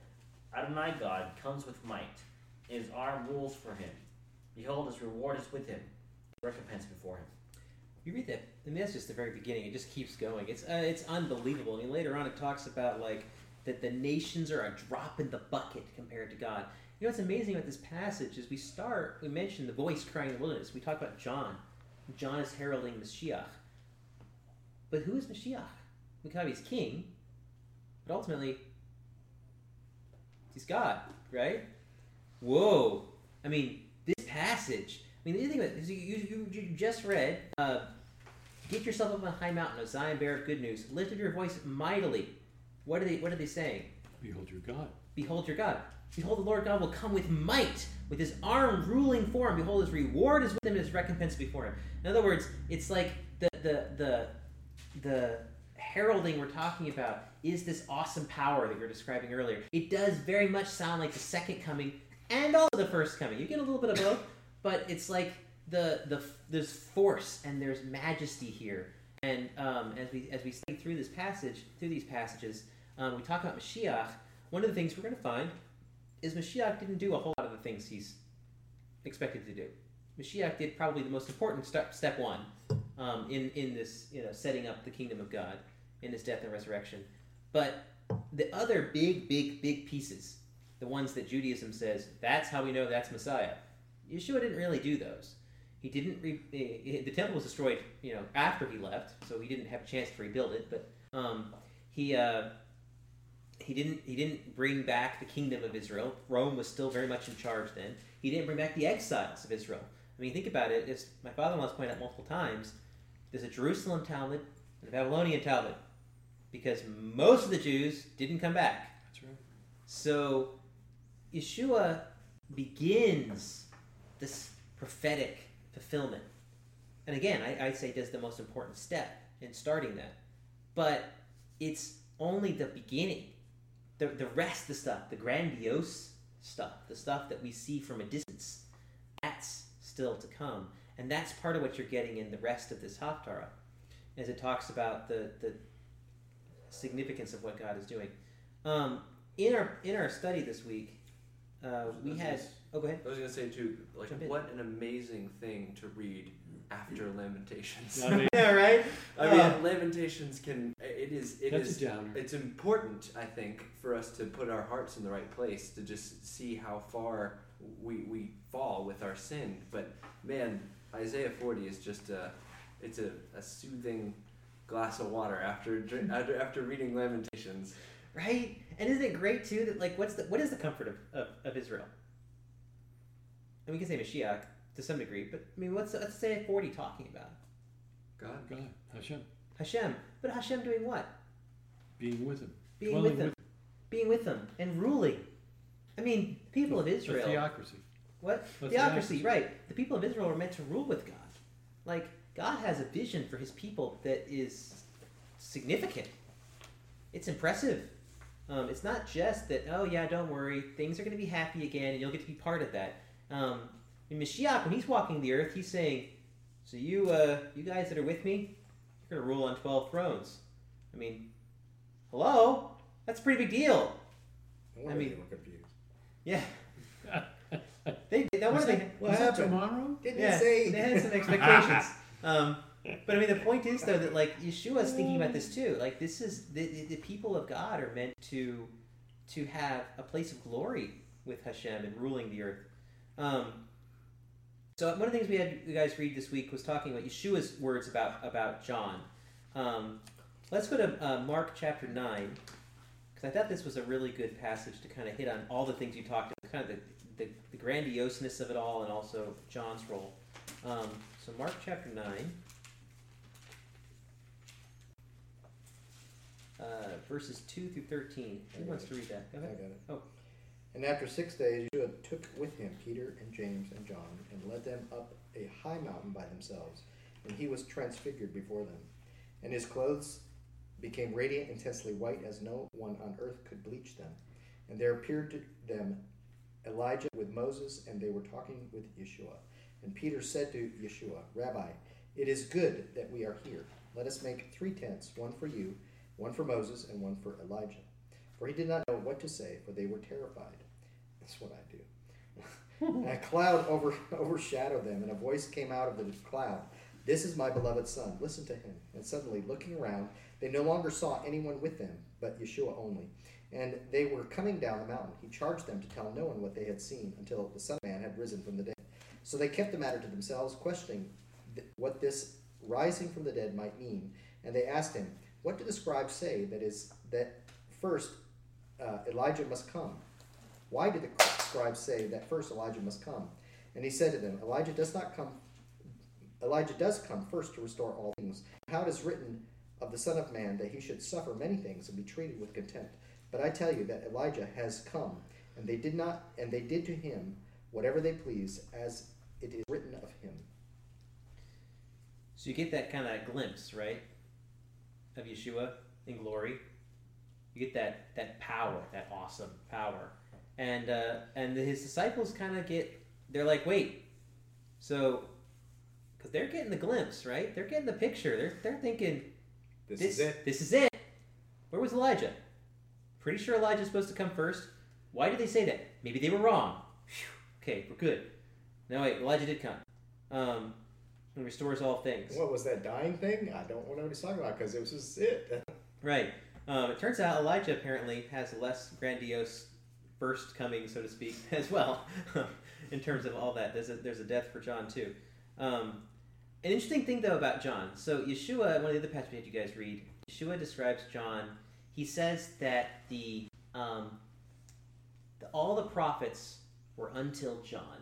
Adonai God comes with might, and his arm rules for him. Behold, his reward is with him, recompense before him. You read that, I mean, that's just the very beginning. It just keeps going. It's uh, it's unbelievable. I mean, later on, it talks about like that the nations are a drop in the bucket compared to God. You know what's amazing about this passage is we start. We mentioned the voice crying in the wilderness. We talk about John. John is heralding Mashiach. But who is Mashiach? We is king, but ultimately he's God, right? Whoa! I mean, this passage. I mean, the thing about it is you, you, you just read. Uh, Get yourself up on a high mountain, O Zion, bearer of good news. Lift up your voice mightily. What are they? What are they saying? Behold your God. Behold your God. Behold, the Lord God will come with might, with his arm ruling for him. Behold, his reward is with him, and his recompense before him. In other words, it's like the the the the heralding we're talking about is this awesome power that you were describing earlier. It does very much sound like the second coming and also the first coming. You get a little bit of both, but it's like the the there's force and there's majesty here. And um, as we as we study through this passage, through these passages, um, we talk about Mashiach. One of the things we're going to find is Mashiach didn't do a whole lot of the things he's expected to do. Mashiach did probably the most important step, step one um, in in this you know setting up the kingdom of God in his death and resurrection. But the other big, big, big pieces, the ones that Judaism says that's how we know that's Messiah. Yeshua didn't really do those. He didn't. Re- eh, the temple was destroyed, you know, after he left, so he didn't have a chance to rebuild it. But um, he uh, he didn't he didn't bring back the kingdom of Israel. Rome was still very much in charge then. He didn't bring back the exiles of Israel. I mean, think about it. As my father-in-law's pointed out multiple times, there's a Jerusalem Talmud and a Babylonian Talmud, because most of the Jews didn't come back. That's right. So Yeshua begins this prophetic fulfillment. And again, I, I'd say does the most important step in starting that. But it's only the beginning. The, the rest, of the stuff, the grandiose stuff, the stuff that we see from a distance, that's still to come. And that's part of what you're getting in the rest of this Haftarah, as it talks about the, the significance of what God is doing. Um, in our in our study this week, uh, we had. Oh, go ahead. I was gonna say too, like what an amazing thing to read after Lamentations. I mean, yeah, right. I mean, Uh, Lamentations can. It is. It that's is. a downer. It's important, I think, for us to put our hearts in the right place to just see how far we we fall with our sin. But man, Isaiah forty is just a. It's a, a soothing glass of water after dr- after after reading Lamentations. right? And isn't it great too that like what's the what is the comfort of, of, of Israel? And we can say Mashiach to some degree, but I mean, what's let's say forty talking about God. God, Hashem, Hashem, but Hashem doing what? being with him, Being dwelling with them, being with them, and ruling. I mean, people of A Israel. theocracy. What? A Theocracy, right. The people of Israel are meant to rule with God. Like, God has a vision for his people that is significant. It's impressive. Um, it's not just that, oh, yeah, don't worry, things are going to be happy again and you'll get to be part of that. Um, in Mashiach, when he's walking the earth, he's saying, so you, uh, you guys that are with me, you're going to rule on 12 thrones. I mean, hello? That's a pretty big deal. I, wonder mean- they were confused. Yeah. They, they, no wonder they, What that happened? tomorrow? Didn't yeah, say? they had some expectations. um, but I mean, the point is though that like Yeshua's thinking about this too. Like this is the, the, the people of God are meant to to have a place of glory with Hashem and ruling the earth. Um, so one of the things we had you guys read this week was talking about Yeshua's words about about John. Um, let's go to uh, Mark chapter nine because I thought this was a really good passage to kind of hit on all the things you talked about, kind of the, the, the grandioseness of it all, and also John's role. Um, so Mark chapter nine, uh, verses two through thirteen. Who wants to read that? Go I ahead. got it. Oh. And after six days, Yeshua took with him Peter and James and John and led them up a high mountain by themselves. And he was transfigured before them. And his clothes became radiant, intensely white, as no one on earth could bleach them. And there appeared to them Elijah with Moses, and they were talking with Yeshua. And Peter said to Yeshua, Rabbi, it is good that we are here. Let us make three tents, one for you, one for Moses, and one for Elijah. For he did not know what to say, for they were terrified. That's what I do. and a cloud over, overshadowed them, and a voice came out of the cloud This is my beloved Son. Listen to him. And suddenly, looking around, they no longer saw anyone with them, but Yeshua only. And they were coming down the mountain. He charged them to tell no one what they had seen until the Son of Man had risen from the dead. So they kept the matter to themselves, questioning th- what this rising from the dead might mean. And they asked him, What do the scribes say that is that first uh, Elijah must come? Why did the scribes say that first Elijah must come? And he said to them, Elijah does not come. Elijah does come first to restore all things. How it is written of the Son of Man that he should suffer many things and be treated with contempt. But I tell you that Elijah has come, and they did not, and they did to him whatever they pleased, as it is written of him. So you get that kind of glimpse, right, of Yeshua in glory. You get that that power, that awesome power, and uh, and his disciples kind of get they're like, wait, so because they're getting the glimpse, right? They're getting the picture. They're they're thinking This, this is it. This is it. Where was Elijah? Pretty sure Elijah's supposed to come first. Why did they say that? Maybe they were wrong. Phew. Okay, we're good. No, wait, Elijah did come. Um, and restores all things. What was that dying thing? I don't know what he's talking about because it was just it. Right. Um, it turns out Elijah apparently has less grandiose first coming, so to speak, as well, in terms of all that. There's a, there's a death for John, too. Um, an interesting thing, though, about John. So, Yeshua, one of the other passages you guys read, Yeshua describes John. He says that the, um, the all the prophets were until John.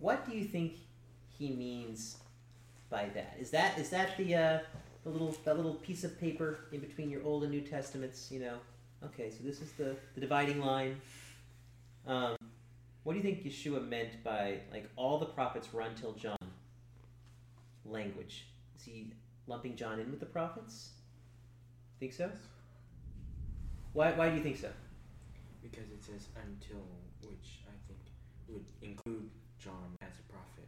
What do you think he means by that? Is that is that the uh, the little that little piece of paper in between your Old and New Testaments? You know, okay, so this is the the dividing line. Um, what do you think Yeshua meant by like all the prophets run until John? Language. Is he lumping John in with the prophets? Think so? Why why do you think so? Because it says until, which I think would include John as a prophet.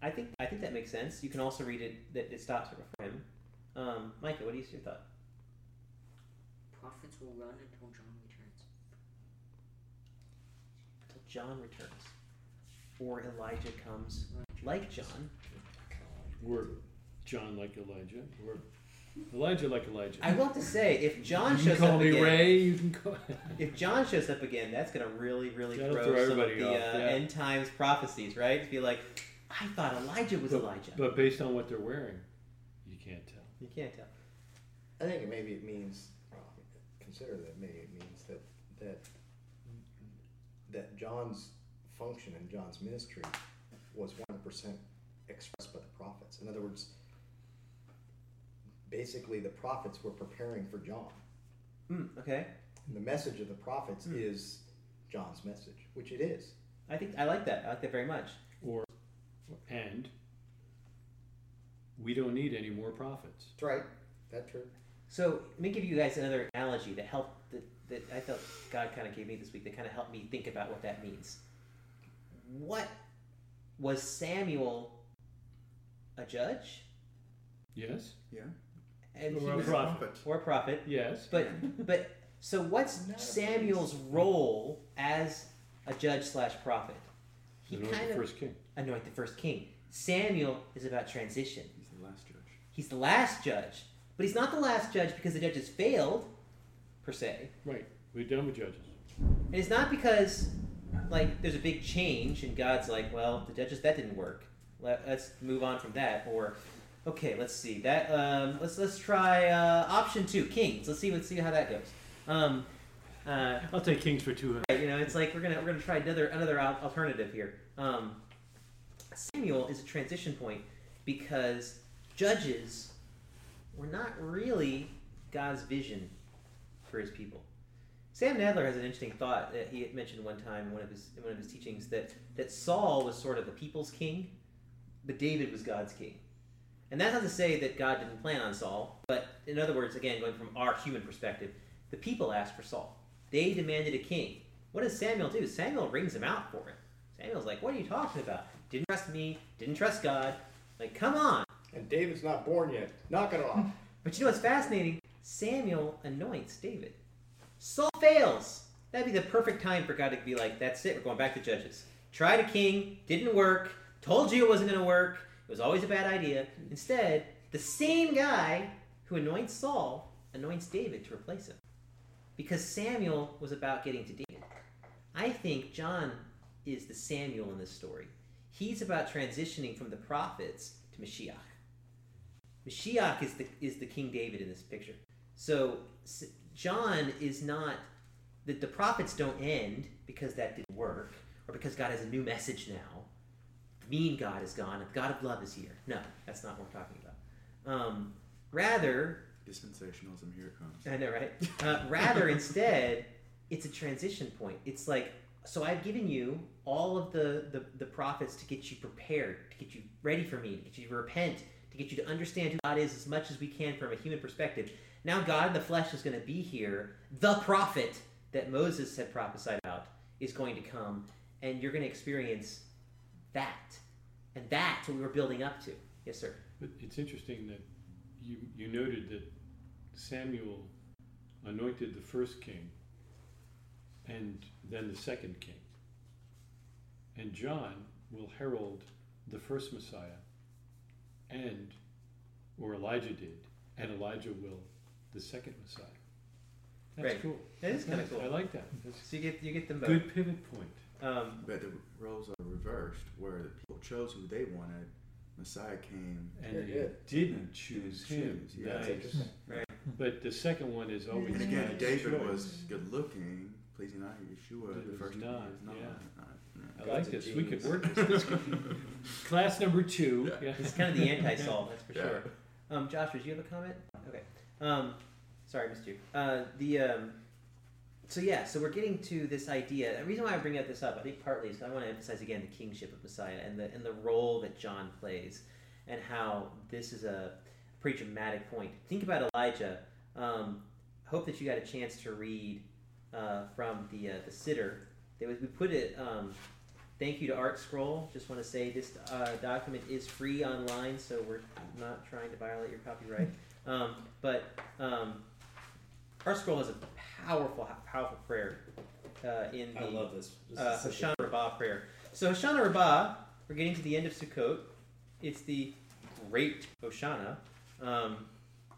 I think I think that makes sense. You can also read it that it stops before him. Um, Micah, what is your thought? Prophets will run until John returns. Until John returns. or Elijah comes like John. Or John like Elijah, or Elijah like Elijah. I will have to say, if John you can shows call up me again, Ray. You can call. if John shows up again, that's gonna really, really That'll throw, throw some of everybody the off, uh, yeah. end times prophecies, right? To be like, I thought Elijah was Elijah. But based on what they're wearing, you can't tell. you can't tell. I think maybe it means, well, consider that maybe it means that, that, that John's function and John's ministry was one hundred percent expressed by the prophets. In other words, basically the prophets were preparing for John. Mm, okay, And the message of the prophets Hmm. is John's message, which it is. I think I like that. I like that very much. Or and we don't need any more prophets. That's right. That's true. So let me give you guys another analogy that helped that, that I felt God kind of gave me this week that kind of helped me think about what that means. What was Samuel a judge? Yes. Yeah. And he Or a was, prophet. or a prophet. Yes. But but so what's Not a Samuel's role as a judge slash prophet? He Anoint kind the of first king. anoint the first king. Samuel is about transition. He's the last judge. He's the last judge, but he's not the last judge because the judges failed, per se. Right. We're done with judges. And it's not because like there's a big change and God's like, well, the judges that didn't work. Let, let's move on from that. Or okay, let's see that. Um, let's let's try uh, option two, kings. Let's see let's see how that goes. Um, uh, I'll take kings for two hundred. Right, you know, it's like we're gonna we're gonna try another another alternative here. Um, Samuel is a transition point because judges were not really God's vision for His people. Sam Nadler has an interesting thought that he had mentioned one time in one of his in one of his teachings that that Saul was sort of the people's king, but David was God's king. And that's not to say that God didn't plan on Saul, but in other words, again, going from our human perspective, the people asked for Saul. They demanded a king. What does Samuel do? Samuel rings him out for it. Samuel's like, What are you talking about? Didn't trust me, didn't trust God. Like, come on. And David's not born yet. Knock it off. But you know what's fascinating? Samuel anoints David. Saul fails. That'd be the perfect time for God to be like, That's it, we're going back to Judges. Tried a king, didn't work, told you it wasn't going to work, it was always a bad idea. Instead, the same guy who anoints Saul anoints David to replace him. Because Samuel was about getting to David. I think John is the Samuel in this story. He's about transitioning from the prophets to Mashiach. Mashiach is the is the King David in this picture. So John is not the, the prophets don't end because that didn't work or because God has a new message now. Mean God is gone. The God of love is here. No, that's not what we're talking about. Um, rather, Dispensationalism, here it comes. I know, right? Uh, rather, instead, it's a transition point. It's like, so I've given you all of the, the, the prophets to get you prepared, to get you ready for me, to get you to repent, to get you to understand who God is as much as we can from a human perspective. Now, God in the flesh is going to be here. The prophet that Moses had prophesied about is going to come, and you're going to experience that. And that's what we were building up to. Yes, sir. But it's interesting that you you noted that Samuel anointed the first king and then the second king. And John will herald the first Messiah and or Elijah did, and Elijah will the second Messiah. That's Right. cool. That is kind of cool. I like that. That's So you get you get them both. good pivot point. Um, But the roles are reversed, where the people chose who they wanted. Messiah came. And Very they good. didn't choose him. choose, yeah. That's Nice. interesting. But the second one is always And again, David choice. was good looking, pleasing eye Yeshua. But The first was one not, is not. yeah. not- I yeah. like God's a this. We could work this. this Class number two. Yeah. It's kind of the anti-Saul, that's for Yeah. sure. Um, Josh, did you have a comment? Okay. Um, sorry, I missed you. Uh, the um, so yeah, so we're getting to this idea. The reason why I bring up this up, I think partly is I want to emphasize again the kingship of Messiah and the and the role that John plays, and how this is a pretty dramatic point. Think about Elijah. Um, hope that you got a chance to read uh, from the uh, the siddur. They we put it. Um, Thank you to Art Scroll. Just want to say this uh, document is free online, so we're not trying to violate your copyright. Um, but um, Art Scroll has a powerful, powerful prayer uh, in the I love this. this uh, is such a- Hoshana Rabbah prayer. So Hoshana Rabbah, we're getting to the end of Sukkot. It's the great Hoshana. Um,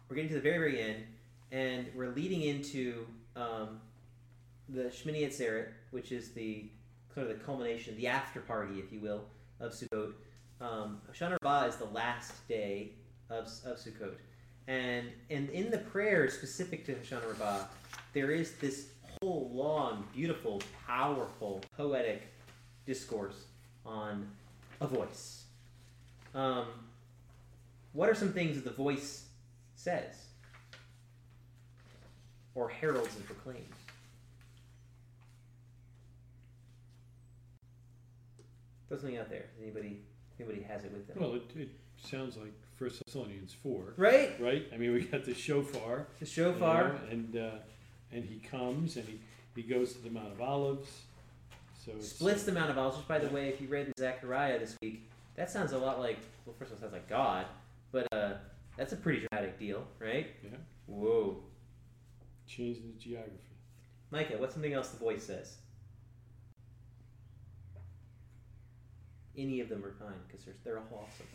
we're getting to the very, very end, and we're leading into um, the Shmini Atzeret, which is the sort of the culmination, the after party, if you will, of Sukkot. Um, Hoshana Rabbah is the last day of, of Sukkot. And, and in the prayer specific to Hoshana Rabbah, there is this whole long, beautiful, powerful, poetic discourse on a voice. Um, what are some things that the voice says or heralds and proclaims? Throw something out there. Anybody? Anybody has it with them? Well, it, it sounds like First Thessalonians four, right. right? I mean, we got the shofar, The shofar. and uh, and he comes and he, he goes to the Mount of Olives. So it's, splits the Mount of Olives. Which, by the way, if you read in Zechariah this week, that sounds a lot like well, first of all, it sounds like God, but uh, that's a pretty dramatic deal, right? Yeah. Whoa, changing the geography. Micah, what's something else the voice says? Any of them are fine because they're they're all awesome.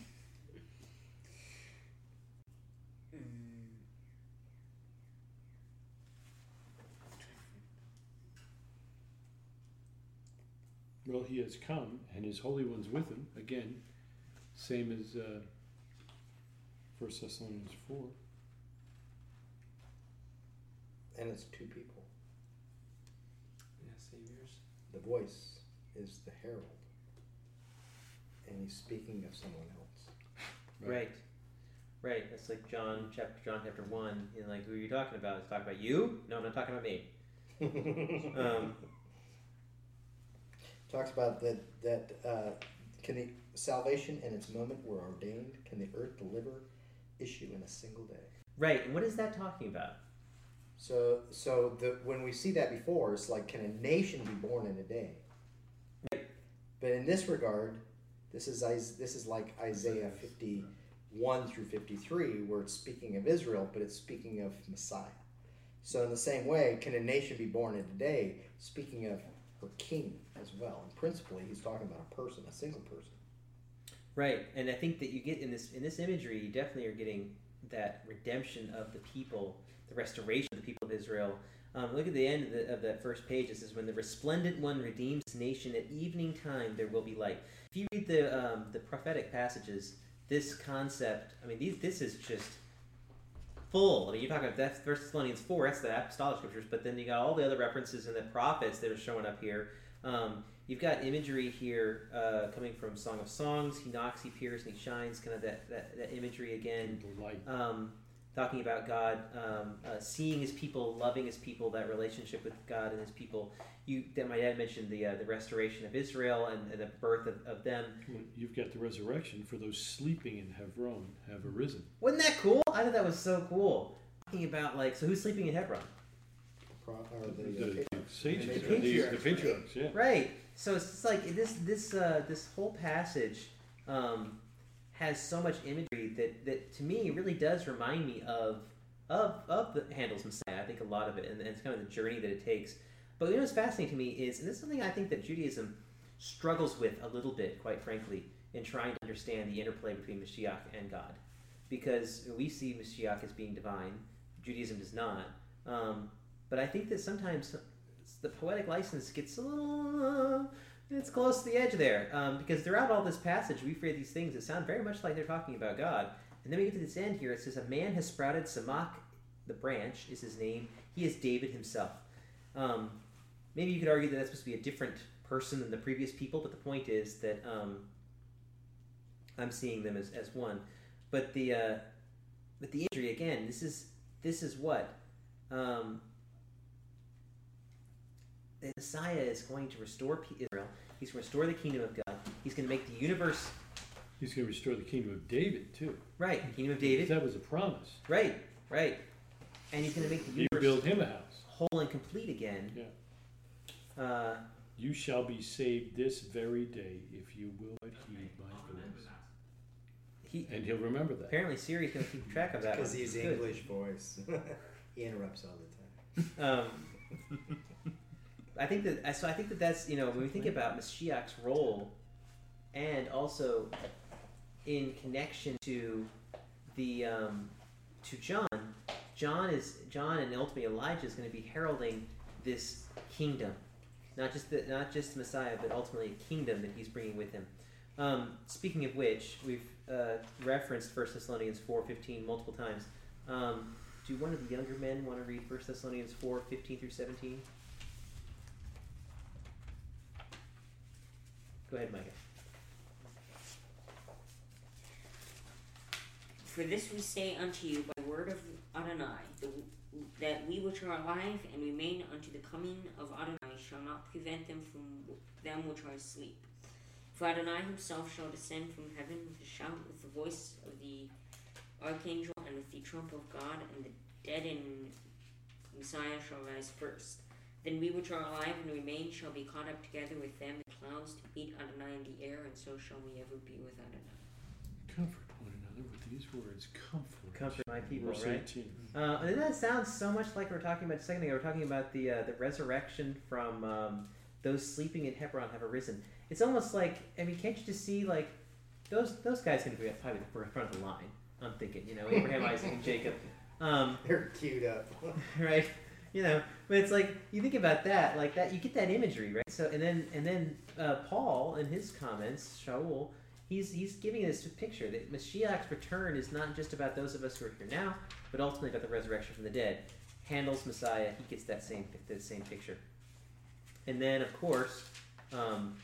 Well, he has come, and his Holy One's with him. Again, same as uh, First Thessalonians four. And it's two people. Yeah, saviors. The voice is the herald. And he's speaking of someone else. Right. Right. It's like John chapter John chapter one. You know, like who are you talking about? Is talking about you? No, I'm not talking about me. Um, Talks about that that uh, can the salvation and its moment were ordained. Can the earth deliver issue in a single day? right. And what is that talking about? So so the when we see that before, it's like can a nation be born in a day? Right. But in this regard, this is Is- this is like Isaiah fifty one through fifty three, where it's speaking of Israel, but it's speaking of Messiah. So in the same way, can a nation be born in a day? Speaking of her king as well. And principally, he's talking about a person, a single person. Right, and I think that you get in this in this imagery, you definitely are getting that redemption of the people, the restoration of the people of Israel. Um, look at the end of, the, of that first page. It says, "When the resplendent one redeems nation at evening time, there will be light." If you read the um, the prophetic passages, this concept, I mean, these this is just full. I mean, you talk about that First Thessalonians four, that's the apostolic scriptures, but then you got all the other references in the prophets that are showing up here. Um, You've got imagery here uh, coming from Song of Songs. He knocks, he peers, and he shines. Kind of that, that, that imagery again. Um, talking about God, um, uh, seeing His people, loving His people, that relationship with God and His people. You, that my dad mentioned the uh, the restoration of Israel and, and the birth of, of them. Well, You've got the resurrection for those sleeping in Hebron have arisen. Wasn't that cool? I thought that was so cool. Talking about like, so who's sleeping in Hebron? Pro- the, The, uh, sages, the the, the, patriarchs, patriarchs, yeah. Right. So it's just like this this uh, this whole passage um, has so much imagery that, that to me really does remind me of of of the Handel's Messiah. I think a lot of it, and, and it's kind of the journey that it takes. But you know what's fascinating to me is, and this is something I think that Judaism struggles with a little bit, quite frankly, in trying to understand the interplay between Mashiach and God, because we see Mashiach as being divine, Judaism does not. Um, but I think that sometimes the poetic license gets a little uh, it's close to the edge there um, because throughout all this passage we read these things that sound very much like they're talking about god. And then we get to this end here. It says a man has sprouted Tzemach the branch is his name. He is david himself. Um, maybe you could argue that that's supposed to be a different person than the previous people but the point is that um, i'm seeing them as, as one. But the uh, but the imagery again this is this is what um, the Messiah is going to restore Israel. He's going to restore the kingdom of God. He's going to make the universe He's going to restore the kingdom of David too. right. The kingdom of David. That was a promise. Right. Right. And he's going to make the He universe built him a house. whole and complete again. Yeah. Uh, You shall be saved this very day if you will but heed my voice. he And he'll remember that. apparently Siri's going to keep track of that. Because he's English voice. he interrupts all the time. Um, I think that so I think that that's you know when we think about Mashiach's role, and also in connection to the um, to John, John is John and ultimately Elijah is going to be heralding this kingdom, not just the, not just Messiah, but ultimately a kingdom that he's bringing with him. Um, speaking of which, we've uh, referenced 1 Thessalonians four fifteen multiple times. Um, do one of the younger men want to read 1 Thessalonians four fifteen through seventeen? Go ahead, Micah. For this we say unto you by word of Adonai, the, that we which are alive and remain unto the coming of Adonai shall not prevent them from them which are asleep. For Adonai himself shall descend from heaven with a shout, with the voice of the archangel, and with the trump of God, and the dead in Messiah shall rise first. Then we which are alive and remain shall be caught up together with them in clouds to meet Adonai in the air, and so shall we ever be with Adonai. Comfort one another with these words. Comfort. Comfort my people, Verse right? 18. Uh, and that sounds so much like we are talking about a second ago. We are talking about the uh, the resurrection from um, those sleeping in Hebron have arisen. It's almost like I mean, can't you just see like those those guys going to be probably the front of the line? I'm thinking, you know, Abraham, Isaac, and Jacob. Um, They're queued up. right? You know, but it's like you think about that, like that, you get that imagery, right? So, and then and then uh, Paul in his comments, Shaul, he's he's giving this picture that Mashiach's return is not just about those of us who are here now, but ultimately about the resurrection from the dead. Handles Messiah, he gets that same that same picture. And then, of course, um,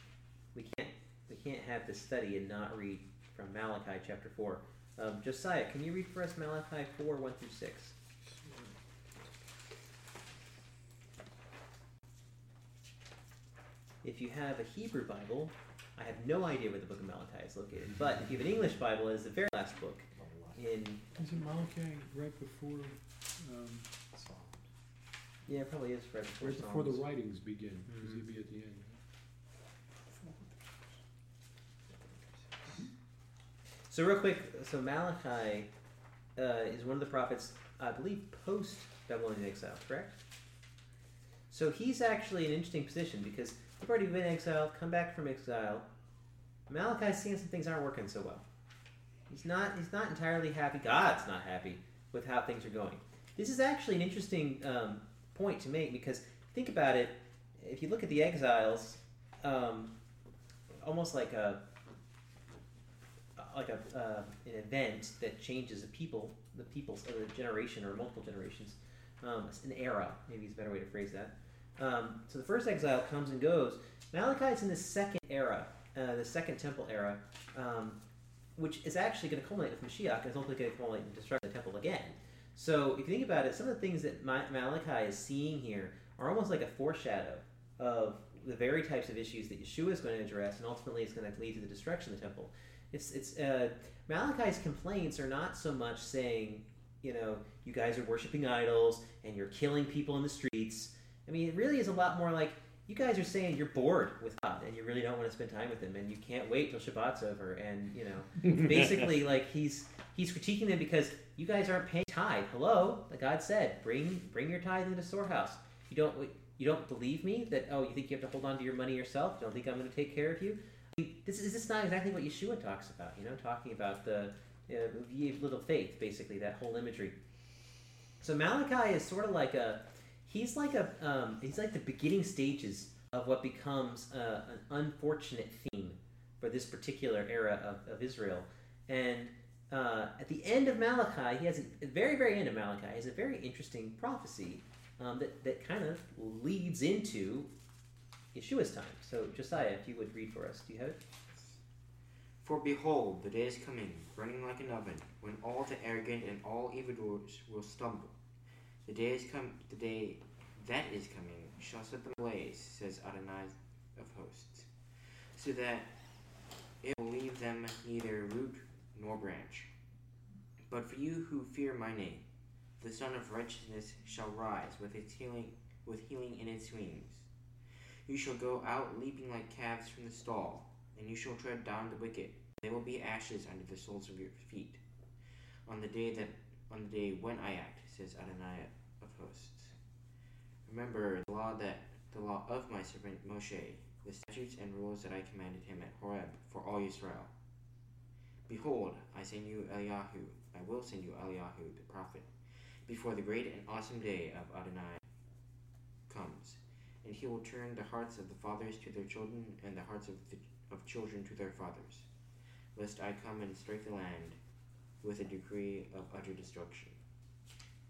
we can't we can't have this study and not read from Malachi chapter four. Um, Josiah, can you read for us Malachi four one through six? If you have a Hebrew Bible, I have no idea where the book of Malachi is located. But if you have an English Bible, it is the very last book in Is it Malachi right before, um, yeah, it probably is right before right before the writings begin? Because Mhm. he'd be at the end. So real quick, so Malachi uh, is one of the prophets, I believe, post Babylonian exile, correct? So he's actually in an interesting position because they've already been exiled, come back from exile. Malachi's seeing some things aren't working so well. He's not. He's not entirely happy. God's not happy with how things are going. This is actually an interesting um, point to make because think about it. If you look at the exiles, um, almost like a like a uh, an event that changes a people, the people's of a generation or multiple generations, um, an era maybe is a better way to phrase that. Um, so the first exile comes and goes. Malachi is in the second era, uh, the second temple era, um, which is actually going to culminate with Mashiach and is ultimately going to culminate in destruction of the temple again. So if you think about it, some of the things that Ma- Malachi is seeing here are almost like a foreshadow of the very types of issues that Yeshua is going to address, and ultimately it's going to lead to the destruction of the temple. It's it's uh, Malachi's complaints are not so much saying, you know, you guys are worshiping idols and you're killing people in the streets. I mean, it really is a lot more like you guys are saying you're bored with God and you really don't want to spend time with Him and you can't wait till Shabbat's over and you know, basically like he's he's critiquing them because you guys aren't paying tithe. Hello, the God said, bring bring your tithe into the storehouse. You don't you don't believe me that oh you think you have to hold on to your money yourself? You don't think I'm going to take care of you? I mean, this is this not exactly what Yeshua talks about. You know, talking about the ye of little faith, basically that whole imagery. So Malachi is sort of like a he's like a um, he's like the beginning stages of what becomes uh, an unfortunate theme for this particular era of, of Israel. And uh, at the end of Malachi, he has a, very very end of Malachi has a very interesting prophecy um, that that kind of leads into Yeshua's time. So Josiah, if you would read for us, do you have it? For behold, the day is coming, burning like an oven, when all the arrogant and all evildoers will stumble. The day is come. The day that is coming shall set them ablaze, says Adonai of hosts, so that it will leave them neither root nor branch. But for you who fear my name, the Sun of Righteousness shall rise with its healing, with healing in its wings. You shall go out leaping like calves from the stall and you shall tread down the wicked. They will be ashes under the soles of your feet. On the day that on the day when I act, says Adonai of hosts. Remember the law that the law of my servant Moshe, the statutes and rules that I commanded him at Horeb for all Israel. Behold, I send you Eliyahu, I will send you Eliyahu the prophet, before the great and awesome day of Adonai comes, and he will turn the hearts of the fathers to their children, and the hearts of the of children to their fathers, lest I come and strike the land with a decree of utter destruction.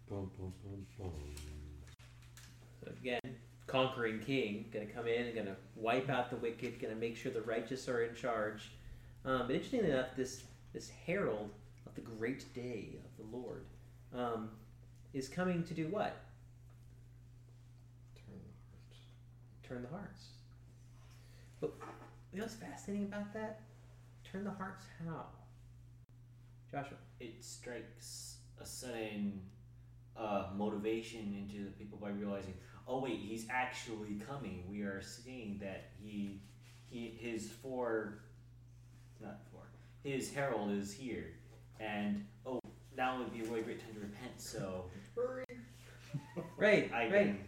Bum, bum, bum, bum. So again, conquering king, gonna come in and gonna wipe out the wicked, gonna make sure the righteous are in charge. Um, but interestingly enough, this this herald of the great day of the Lord um, is coming to do what? Turn the hearts. Turn the hearts. But you know what's fascinating about that? Turn the hearts how? Joshua. It strikes a sudden uh, motivation into the people by realizing, oh wait, he's actually coming. We are seeing that he, he his four, not four, his herald is here, and oh, now would be a really great time to repent. So Right, I right. can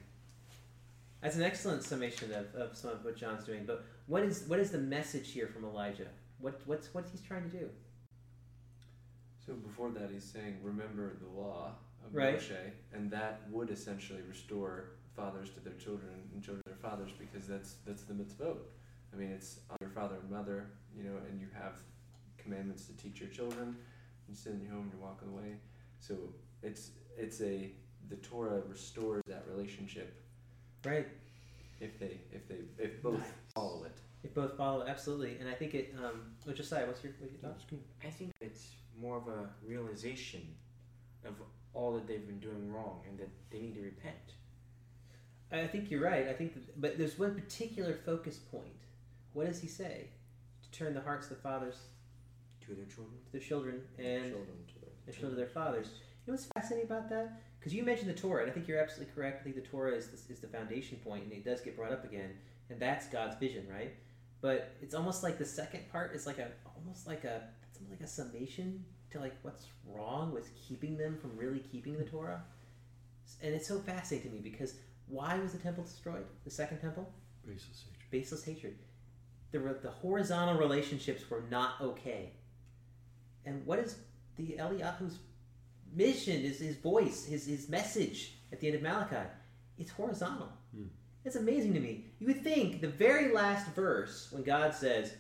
That's an excellent summation of, of some of what John's doing. But what is what is the message here from Elijah? What what's what he's trying to do? So before that, he's saying, "Remember the law of Right. Moshe," and that would essentially restore fathers to their children and children to their fathers, because that's that's the mitzvot. I mean, it's honor your father and mother, you know, and you have commandments to teach your children. You sit in your home, you're walking away. So it's it's a the Torah restores that relationship Right. if they if they if both follow it. if both follow absolutely, and I think it. Um, oh, Josiah, what's your what's your thoughts? I think it's more of a realization of all that they've been doing wrong and that they need to repent. I think you're right. I think, that, but there's one particular focus point. What does he say? To turn the hearts of the fathers To their children. to their children and children to their the children to their fathers. You know what's fascinating about that? Because you mentioned the Torah, and I think you're absolutely correct. I think the Torah is the, is the foundation point, and it does get brought up again, and that's God's vision, right? But it's almost like the second part is like a almost like a it's almost like a summation to like what's wrong with keeping them from really keeping the Torah, and it's so fascinating to me because why was the temple destroyed? The second temple, Baseless hatred. baseless hatred. The the horizontal relationships were not okay. And what is the Eliyahu's mission? Is his voice, his his message at the end of Malachi? It's horizontal. Hmm. It's amazing to me. You would think the very last verse when God says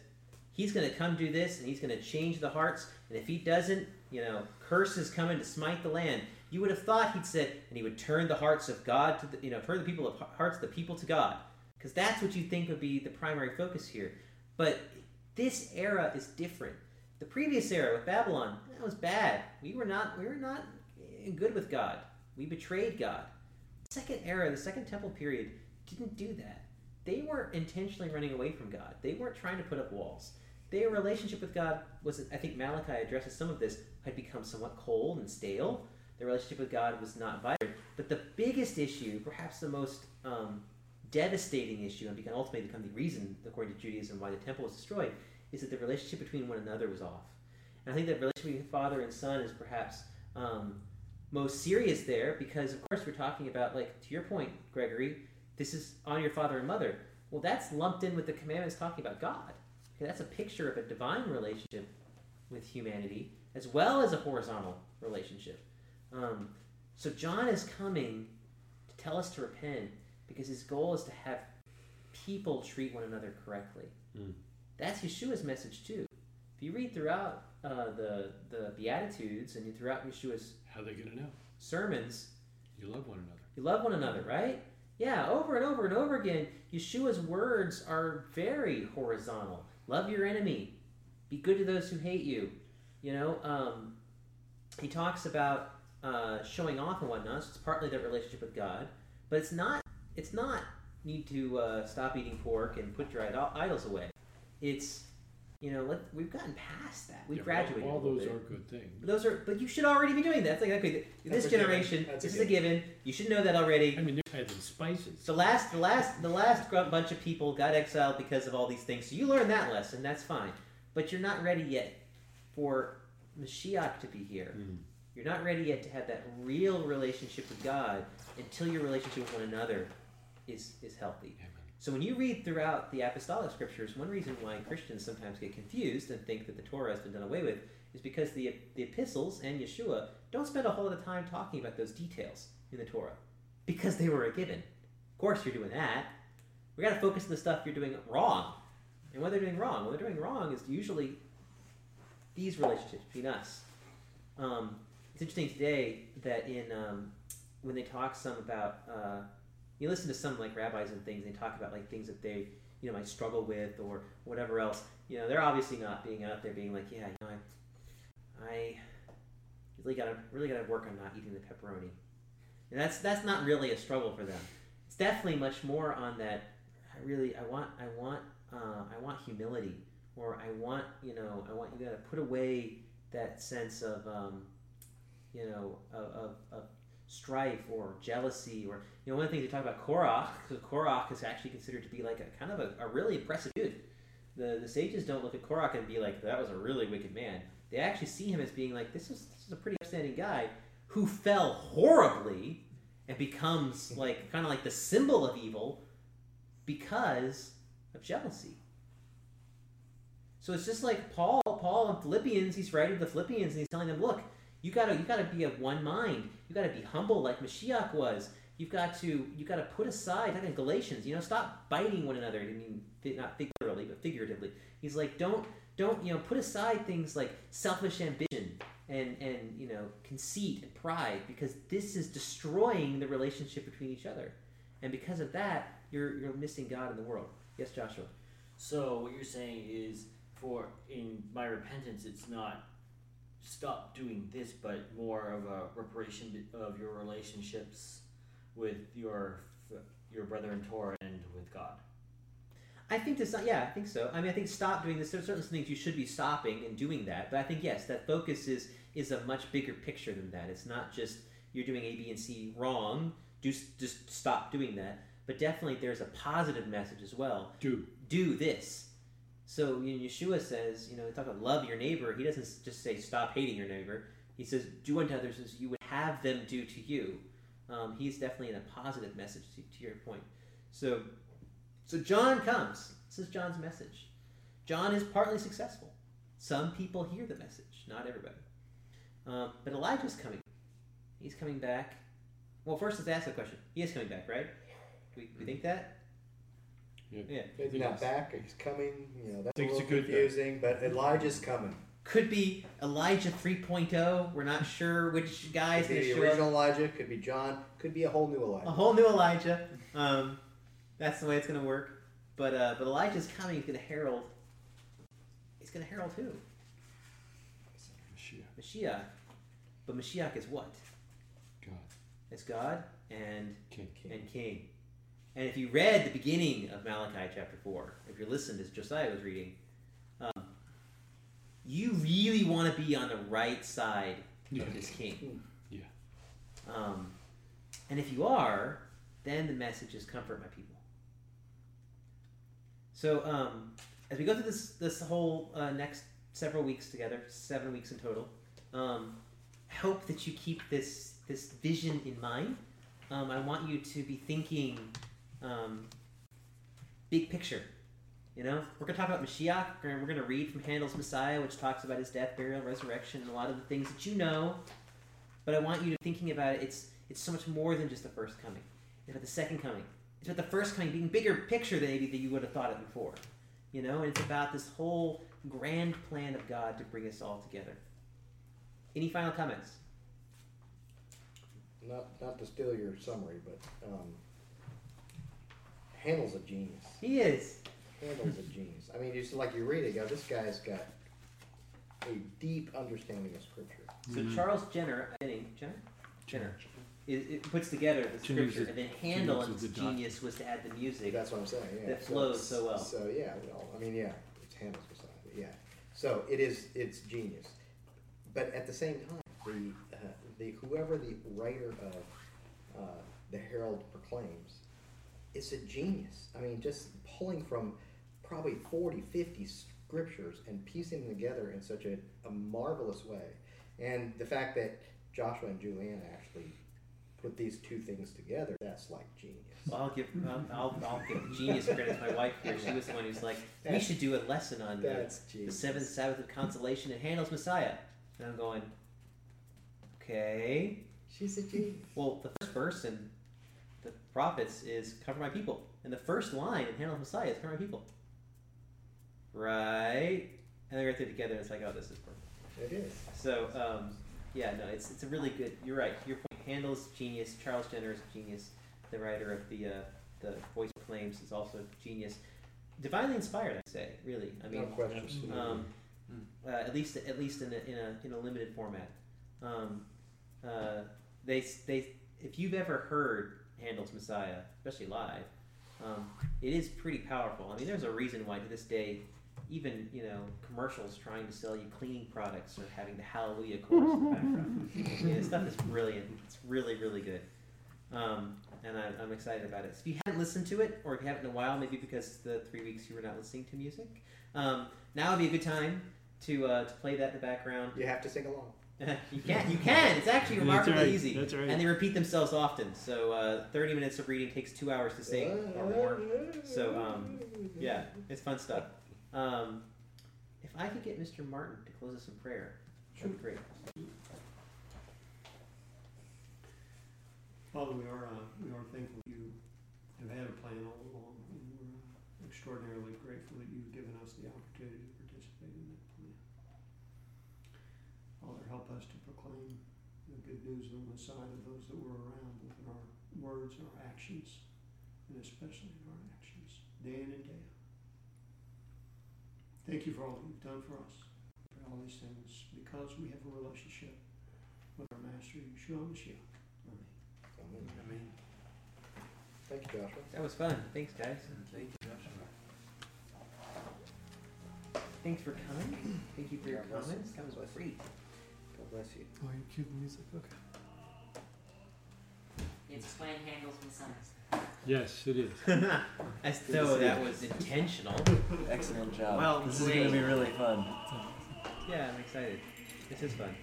He's going to come do this and He's going to change the hearts, and if He doesn't, you know, curse is coming to smite the land. You would have thought He'd said, and He would turn the hearts of God to the, you know, turn the people of hearts of the people to God, because that's what you think would be the primary focus here. But this era is different. The previous era with Babylon, that was bad. We were not we were not good with God. We betrayed God. The second era, the second temple period, didn't do that. They weren't intentionally running away from God. They weren't trying to put up walls. Their relationship with God was, I think Malachi addresses some of this, had become somewhat cold and stale. Their relationship with God was not vibrant. But the biggest issue, perhaps the most um, devastating issue, and become ultimately become the reason, according to Judaism, why the temple was destroyed, is that the relationship between one another was off. And I think that relationship between father and son is perhaps um, most serious there because, of course, we're talking about, like, to your point, Gregory, this is on your father and mother. Well, that's lumped in with the commandments talking about God. That's a picture of a divine relationship with humanity as well as a horizontal relationship. Um, so John is coming to tell us to repent because his goal is to have people treat one another correctly. Mm. That's Yeshua's message too. If you read throughout uh, the the Beatitudes and you throughout Yeshua's How they gonna know? sermons, You love one another. you love one another, right? Yeah, over and over and over again, Yeshua's words are very horizontal. Love your enemy. Be good to those who hate you. You know, um, he talks about uh, showing off and whatnot. So it's partly that relationship with God, but it's not. It's not need to uh, stop eating pork and put your idols away. It's you know, let, we've gotten past that. We've Yeah, graduated. All, all those bit. are good things. But those are, but you should already be doing that. It's like okay, this given. generation, That's a this is a given. You should know that already. I mean, they're adding spices. The last, the last, the last bunch of people got exiled because of all these things. So you learned that lesson. That's fine, but you're not ready yet for Mashiach to be here. Mm. You're not ready yet to have that real relationship with God until your relationship with one another is is healthy. So when you read throughout the apostolic scriptures, one reason why Christians sometimes get confused and think that the Torah has been done away with is because the the epistles and Yeshua don't spend a whole lot of time talking about those details in the Torah because they were a given. Of course, you're doing that. We got to focus on the stuff you're doing wrong, and what they're doing wrong. What they're doing wrong is usually these relationships between us. Um, it's interesting today that in um, when they talk some about uh, you listen to some like rabbis and things they talk about like things that they you know might struggle with or whatever else you know they're obviously not being out there being like yeah you know I, I really gotta really gotta work on not eating the pepperoni. And that's that's not really a struggle for them. It's definitely much more on that I really I want I want uh, I want humility or I want you know I want you to put away that sense of um, you know of, of, of strife or jealousy or you know one of the things we talk about Korach because Korach is actually considered to be like a kind of a, a really impressive dude. The the sages don't look at Korach and be like that was a really wicked man. They actually see him as being like this is this is a pretty upstanding guy who fell horribly and becomes like kind of like the symbol of evil because of jealousy. So it's just like Paul, Paul in Philippians, he's writing to the Philippians and he's telling them, look, you gotta you gotta be of one mind. You gotta be humble like Mashiach was. You've got to you gotta put aside, like in Galatians, you know, stop biting one another. I mean not figuratively, but figuratively. He's like, don't don't you know, put aside things like selfish ambition and and you know, conceit and pride, because this is destroying the relationship between each other. And because of that, you're you're missing God in the world. Yes, Joshua. So what you're saying is, for in my repentance, it's not stop doing this, but more of a reparation of your relationships with your your brother in Torah and with God. I think this. Yeah, I think so. I mean, I think stop doing this. There's certain things you should be stopping and doing that. But I think yes, that focus is is a much bigger picture than that. It's not just you're doing A, B, and C wrong. Do just stop doing that. But definitely, there's a positive message as well. Do do this. So you know, Yeshua says, you know, they talk about love your neighbor. He doesn't just say stop hating your neighbor. He says do unto others as you would have them do to you. Um, he's definitely in a positive message to, to your point. So, so John comes. This is John's message. John is partly successful. Some people hear the message, not everybody. Um, but Elijah's coming. He's coming back. Well, first let's ask a question. He is coming back, right? Do we, do we think that? Yeah. Yeah. He's not back. He's coming. You know that's Think a it's little a good thing. confusing, but Elijah's coming. Could be Elijah 3.0. We're not sure which guy is Could going be to the show up. original Elijah. Could be John. Could be a whole new Elijah. A whole new Elijah. Um, that's the way it's going to work. But uh, but Elijah's coming. He's going to herald. He's going to herald who? Mashiach, Mashiach. But Mashiach is what? God, It's God and King. and King. And if you read the beginning of Malachi chapter 4, if you listened as Josiah was reading, um, you really want to be on the right side Yeah. of this king. Yeah. Um, and if you are, then the message is comfort my people. So um, as we go through this this whole uh, next several weeks together, seven weeks in total, um, I hope that you keep this this vision in mind. Um, I want you to be thinking um, big picture. You know, we're gonna talk about Mashiach. We're gonna, we're gonna read from Handel's Messiah, which talks about his death, burial, resurrection, and a lot of the things that you know. But I want you to thinking about it. It's it's so much more than just the first coming. It's about the second coming. It's about the first coming being bigger picture than maybe that you would have thought it before. You know, and it's about this whole grand plan of God to bring us all together. Any final comments? Not not to steal your summary, but um, Handel's a genius. He is. Handel's a genius. I mean, just like you read it, you go, this guy's got a deep understanding of scripture. So Mhm. Charles Jennens, Jennens, Jennens, Jennens, it, it puts together the Jennens's scripture, a- and then Handel, Jennens's a its doc- genius was to add the music. That's what I'm saying. Yeah. That flows so well. So yeah, well, I mean, yeah, it's Handel's Messiah. but Yeah. So it is. It's genius. But at the same time, the uh, the whoever the writer of uh, the Herald proclaims, it's a genius. I mean, just pulling from probably 40, 50 scriptures and piecing them together in such a, a marvelous way. And the fact that Joshua and Julianne actually put these two things together, that's like genius. Well, I'll give I'll, I'll, I'll give genius credit to my wife here. She was the one who's like, we That's- should do a lesson on the, the seventh Sabbath of consolation and Handel's Messiah. And I'm going, okay. She's a genius. Well, the first verse in prophets is cover my people, and the first line in Handel's Messiah is cover my people. Right, and they right there together. And it's like, oh, this is perfect. It is. So, um, yeah, no, it's it's a really good. You're right. Your point. Handel's genius. Charles Jennens is genius. The writer of the uh, the Voice of Flames is also genius. Divinely inspired, I'd say. Really, I mean, no question. um, uh, at least at least in a, in a in a limited format. Um, uh, they they if you've ever heard Handel's Messiah, especially live, um, it is pretty powerful. I mean, there's a reason why to this day, even you know commercials trying to sell you cleaning products are having the Hallelujah chorus in the background. yeah, this stuff is brilliant. It's really really good. Um, and I'm, I'm excited about it. So if you haven't listened to it, or if you haven't in a while, maybe because the three weeks you were not listening to music, um, now would be a good time to uh, to play that in the background. You have to sing along. you can, you can. It's actually That's remarkably right, easy, That's right. and they repeat themselves often. So uh, 30 minutes of reading takes two hours to sing or more. So, um, Yeah, it's fun stuff. Um, if I could get Mr. Martin to close us in prayer, that'd be great. Father, we are, uh, we are thankful you have had a plan all along, and we're uh, extraordinarily grateful that you've given us the opportunity to participate in that plan. Father, help us to proclaim the good news of the Messiah to those that were around, both in our words and our actions, and especially in our actions, day in and day out. Thank you for all that you've done for us, for all these things, because we have a relationship with our Master, Yeshua Mashiach. Amen. Amen. I mean, Thank you, Joshua. That was fun. Thanks, guys. thank you, Joshua. Thanks for coming. Thank you for your God comments. That was God great. God bless you. Oh, you cue the music. Okay. It's playing Handel's Messiah. Yes, it is. As to though that was intentional. Excellent job. Well this is going to be really fun. Yeah, I'm excited. This is fun.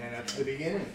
And that's the beginning.